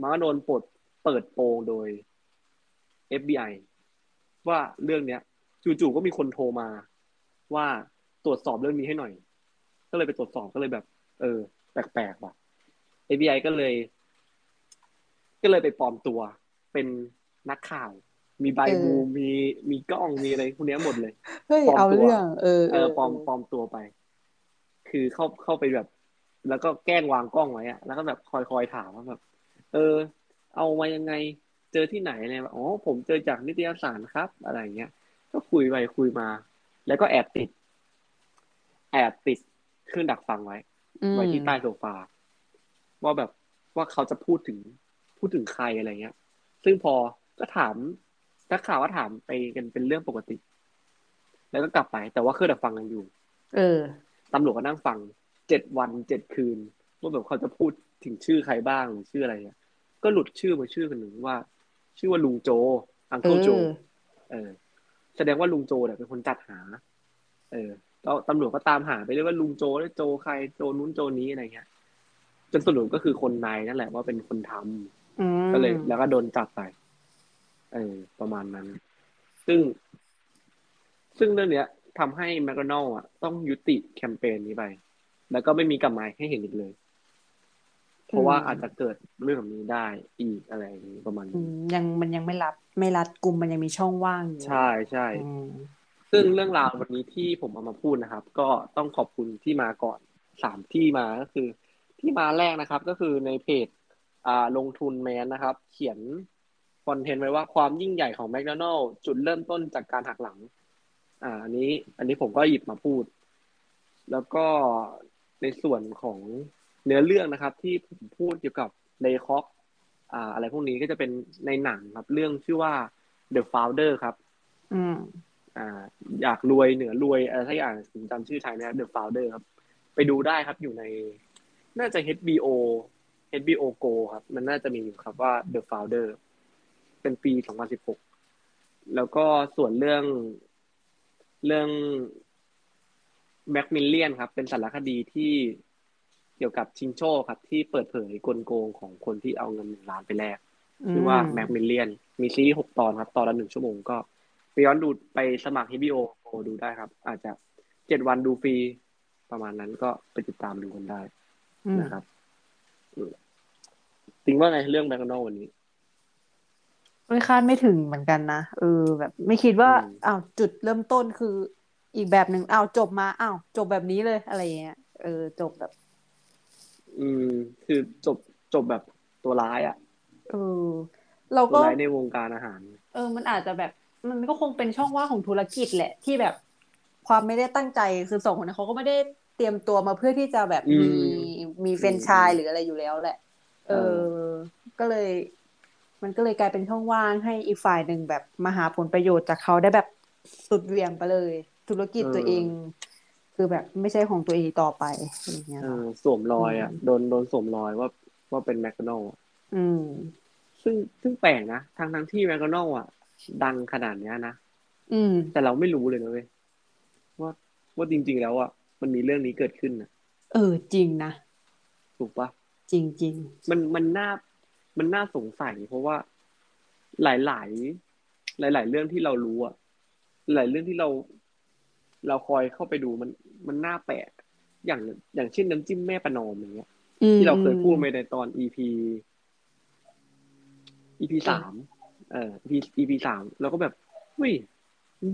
มันก็โดนปลดเปิดโปงโดย FBI ว่าเรื่องเนี้ยจู่ๆก็มีคนโทรมา ว่าตรวจสอบเรื่องนี้ให้หน่อย ก็เลยไปตรวจสอบก็เลยแบบ เออ แปลกๆว่ะ FBI ก็เลย ก็เลยไปปลอมตัว เป็นนักข่าว มีใบบูมีมีกล้องมีอะไรพวกเนี้ยหมดเลยเฮ้ยปลอมเอาตัวเรื่องเออเออปลอมปลอมตัวไป คือเข้าเข้าไปแบบ แล้วก็แกล้งวางกล้องไว้อะแล้วก็แบบคอยคอยถามว่าแบบ เออ เอามายังไงเจอที่ไหนอะไรแบบอ๋อผมเจอจากนิตยสารครับ อะไรอย่างเงี้ย ก็คุยไปคุยมา แล้วก็แอบติด แอบติดเครื่องดักฟังไว้อืมไว้ที่ใต้โซฟาว่าแบบว่าเขาจะพูดถึง พูดถึงใครอะไรเงี้ย ซึ่งพอก็ถามนักข่าวก็ถามไปกันเป็นเรื่องปกติ แล้วก็กลับไป แต่ว่าเครื่องดักฟังยังอยู่ เออตำรวจก็นั่งฟังเจ็ดวันเจ็ดคืนว่าแบบเขาจะพูดถึงชื่อใครบ้างหรือชื่ออะไรเงี้ยก็หลุดชื่อมาชื่อคนหนึ่งว่า ชื่อว่าลุงโจ อังเอเคิลโจอเออ แสดงว่าลุงโจเนี่ยเป็นคนจัดหา เออแล้วตำรวจก็ตามหาไปเรื่อยว่าลุงโจแล้วโจใครโจนู้นโจนี้อะไรเงี้ยจนสรุปก็คือคนนายนั่นแหละว่าเป็นคนทำอืม ก็เลย แล้วก็โดนจับไป เออ ประมาณนั้น ซึ่ง ซึ่งเรื่องเนี้ยทำให้แมคโดนัลอะ ต้องยุติแคมเปญนี้ไป แล้วก็ไม่มีกลับมาให้เห็นอีกเลย เพราะว่าอาจจะเกิดเรื่องแบบนี้ได้อีกอะไรอย่างนี้ประมาณอืนี้มยังมันยังไม่รัดไม่รัดกลุ่มมันยังมีช่องว่างอยู่ ใช่ใช่อืมซึ่งเรื่องราววันนี้ที่ผมเอามาพูดนะครับ ก็ต้องขอบคุณที่มาก่อนสามที่มาก็คือ ที่มาแรกนะครับ ก็คือในเพจอ่า ลงทุนแมนนะครับ เขียนคอนเทนต์ไว้ว่าความยิ่งใหญ่ของแม d โดนัล s จุดเริ่มต้นจากการหักหลัง อ่าอันนี้ อันนี้ผมก็หยิบมาพูด แล้วก็ในส่วนของเนื้อเรื่องนะครับ ที่ผมพูดเกี่ยวกับเลคอกอ่า อะไรพวกนี้ก็จะเป็นในหนังครับ เรื่องชื่อว่า The Founder ครับ อืมอ่า อยากรวยเหนือรวยอะไรสักอย่างผมจำชื่อไทยไม่ได้ The Founder ครับ ไปดูได้ครับอยู่ใน น่าจะ HBO HBO Go ครับ มันน่าจะมีอยู่ครับว่า The Founder เป็นปี 2016 แล้วก็ส่วนเรื่องเรื่อง Mac m i l l i o n ครับ เป็นสารคดีที่เกี่ยวกับชิงโชคครับ ที่เปิดเผยกลโกงของคนที่เอาเงินหนึ่งล้านไปแลกชื่อว่า Mac m i l l i o n มีซีรีส์หกตอนครับ ตอนละหนึ่งชั่วโมงก็ไปย้อนดูไปสมัคร HBO Go ดูได้ครับ อาจจะเจ็ดวันดูฟรีประมาณนั้นก็ไปติดตามดูกันได้อืมนะครับอืม จริงว่าไงเรื่องแมคโดนัลวันนี้ไม่คาดไม่ถึงเหมือนกันนะเออ แบบ ไม่คิดว่าอืมอ้าวจุดเริ่มต้นคืออีกแบบหนึ่งอ้าวจบมาอ้าวจบแบบนี้เลยอะไรเงี้ยเออ จบแบบ อืม คือจบจบแบบตัวร้ายอะเออ เราตัวก็ร้ายในวงการอาหาร เออ มันอาจจะแบบ มันก็คงเป็นช่องว่างของธุรกิจแหละ ที่แบบความไม่ได้ตั้งใจคือสองคนนั้นเขาก็ไม่ได้เตรียมตัวมาเพื่อที่จะแบบอืมมีมีแฟรนไชส์หรืออะไรอยู่แล้วแหละ เอเออ ก็เลย มันก็เลยกลายเป็นช่องว่างให้อีกฝ่ายหนึ่งแบบมาหาผลประโยชน์จากเขาได้แบบสุดเหวี่ยงไปเลย ธุรกิจตัวเอง คือแบบไม่ใช่ของตัวเองต่อไปอย่างเงี้ยเออสวมรอยอะโดนโดนสวมรอยว่าว่าเป็นแมคโดนัลล์อืม ซึ่งซึ่งแปลกนะทางทั้งที่แมคโดนัลล์อะ ดังขนาดเนี้ยนะอืม แต่เราไม่รู้เลยนะเว้ยว่าว่าจริง ๆ แล้วอะมันมีเรื่องนี้เกิดขึ้นนะเออจริงนะถูกปะ จริงจริงมันมันน่ามันน่าสงสัย เพราะว่าหลายหลายหลายหลายๆเรื่องที่เรารู้อะหลายเรื่องที่เรา เราคอยเข้าไปดูมันมันน่าแปลกอย่างอย่างเช่นน้ำจิ้มแม่ประนอมอย่างเงี้ยอืมที่เราเคยพูดไปในตอน EP EP สามเออ EP EP สามเราก็แบบเฮ้ย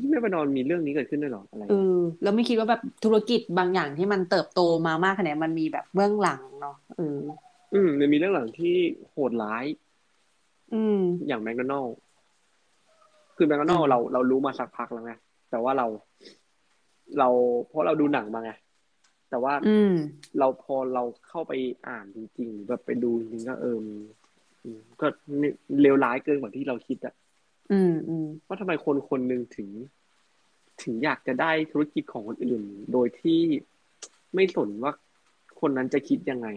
ที่แม่ประนอมมีเรื่องนี้เกิดขึ้นด้วยเหรออะไรเออแล้วไม่คิดว่าแบบธุรกิจบางอย่างที่มันเติบโตมามากขนาดนี้มันมีแบบเบื้องหลังเนาะเออ อืมมันมีเรื่องหลังที่โหดร้าย อืม อย่างแมคโดนัลล์คือแมคโดนัลอืล์มเราเรารู้มาสักพักแล้วไงแต่ว่าเรา เราเพราะเราดูหนังมาไงแต่ว่าอืมเราพอเราเข้าไปอ่านจริงๆหรือแบบไปดูจริงๆก็เออมันอืมก็เลวร้ายเกินกว่าที่เราคิดอะอืมอืมว่าทำไมคนคนหนึ่งถึง ถึงอยากจะได้ธุรกิจของคนอื่น โดยที่ไม่สนว่าคนนั้นจะคิดยังไง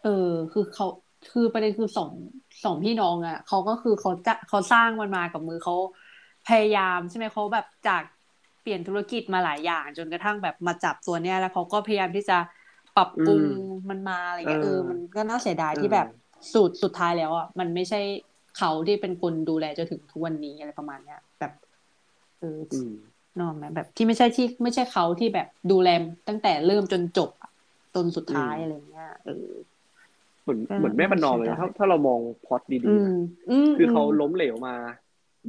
เออ คือเขาคือประเด็นคือสองสองพี่น้องอะเขาก็คือเขาจะเขาสร้างมันมากับมือเขาพยายามใช่ไหมเขาแบบจากเปลี่ยนธุรกิจมาหลายอย่าง จนกระทั่งแบบมาจับตัวเนี้ยแล้วเขาก็พยายามที่จะปรับปรุงอืมมันมาอะไรเงี้ยเอเอออมันก็น่าเสียดายเออที่แบบสูตรสุดท้ายแล้วอะมันไม่ใช่เขาที่เป็นคนดูแลจนถึงทุกวันนี้อะไรประมาณเนี้ยแบบเอออืมนกออกไหมแบบที่ไม่ใช่ที่ไม่ใช่เขาที่แบบดูแลตั้งแต่เริ่มจนจบอะจนสุดท้ายอืมอะไรเงี้ยเออเห มือนก็เหมือนแม่ประนอมเลยใช่นะได้ถ้าถ้าเรามองพล็อตดีอืๆมนะอืมคือเขามล้มเหลวมา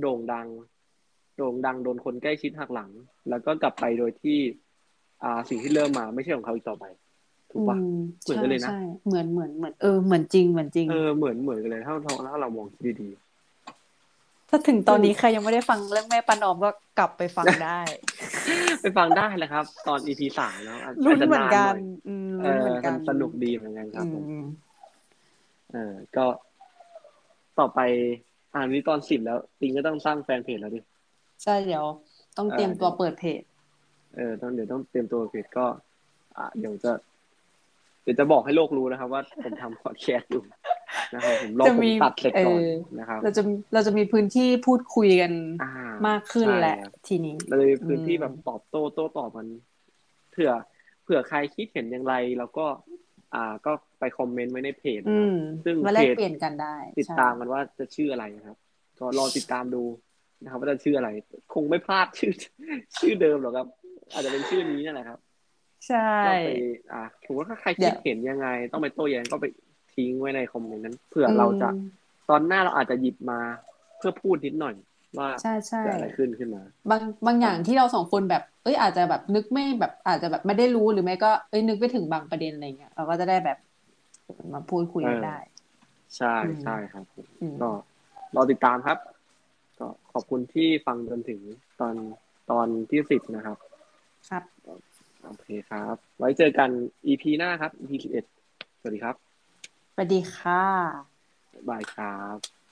โด่งดัง โด่งดังโดนคนใกล้ชิดหักหลัง แล้วก็กลับไปโดยที่ อ่าสิ่งที่เริ่มมาไม่ใช่ของเขาอีกต่อไปถูกปะอืมเหมือนกันเลยนะใช่ใช่เหมือนเหมือนเหมือนเออเหมือนจริงเหมือนจริงเออเหมือนเหมือนกันเลยถ้าถ้าถ้าเรามองดีถ้าถึงตอนนี้ใครยังไม่ได้ฟังเรื่องแม่ปานอมก็กลับไปฟังได้ๆไปฟังได้แหละครับ ตอน EP สามแล้วอาจลุ้นจะเหมือนกันหยอืมเอลุ้นอเหมือนกันสนุกดีเหมือนกันครับผมอืม เออก็ต่อไปอ่านนี้ตอนสิบแล้วติงก็ต้องสร้างแฟนเพจแล้วดิใช่เดี๋ยว ต้องเตรียมเออตัวเปิดเพจเออต้องเดี๋ยวต้องเตรียมตัวเพจก็ อ่าเดี๋ยวจะ เดี๋ยวจะบอกให้โลกรู้นะครับ ว่าผมทำพอดแคสต์อยู่นะครับผมรอจะผมมีตัดเสร็จก่อนเออนะครับเราจะเราจะมีพื้นที่พูดคุยกันอ่ามมากขึ้นใช่แหละครับทีนี้เราจะมีพื้นที่อืมแบบตอบโต้โต้ตอบมันเผื่อเผื่อใครคิดเห็นอย่างไร แล้วก็ อ่า ก็ไปคอมเมนต์ไว้ในเพจอืนะครับมซึ่งมาแลกเพจเปลี่ยนกันได้ ติดใช่ตามกันว่าจะชื่ออะไรนะครับ ก็รอติดตามดูนะครับ ว่าจะชื่ออะไร คงไม่พลาดชื่อ ชื่อเดิมหรอกครับ อาจจะเป็นชื่อนี้นั่นแหละครับ ใช่ก็ไปอ่าถือว่าถ้าใครเดี๋คิยดวเห็นยังไง ต้องไปโต้แย้งก็ไปทิ้งไว้ในคอมเมนต์นั้นเผื่อเราจะอืมตอนหน้าเราอาจจะหยิบมาเพื่อพูดนิดหน่อย ว่าใช่ใช่เกิดอะไรขึ้นขึ้นมา บางบางอย่างที่เราสองคนแบบ เอ้ยอาจจะแบบนึกไม่แบบอาจจะแบบไม่ได้รู้หรือไม่ก็เอ้ยนึกไม่ถึงบางประเด็นอะไรเงี้ยเราก็จะได้แบบมาพูดคุยกันเออได้ ใช่อืมใช่ครับผมอืมก็รอติดตามครับ ก็ขอบคุณที่ฟังจนถึงตอนตอนที่สิบนะครับ ครับโอเคครับ ไว้เจอกัน EP หน้าครับ EP สิบเอ็ดสวัสดีครับ สวัสดีค่ะบ๊ายบายครับ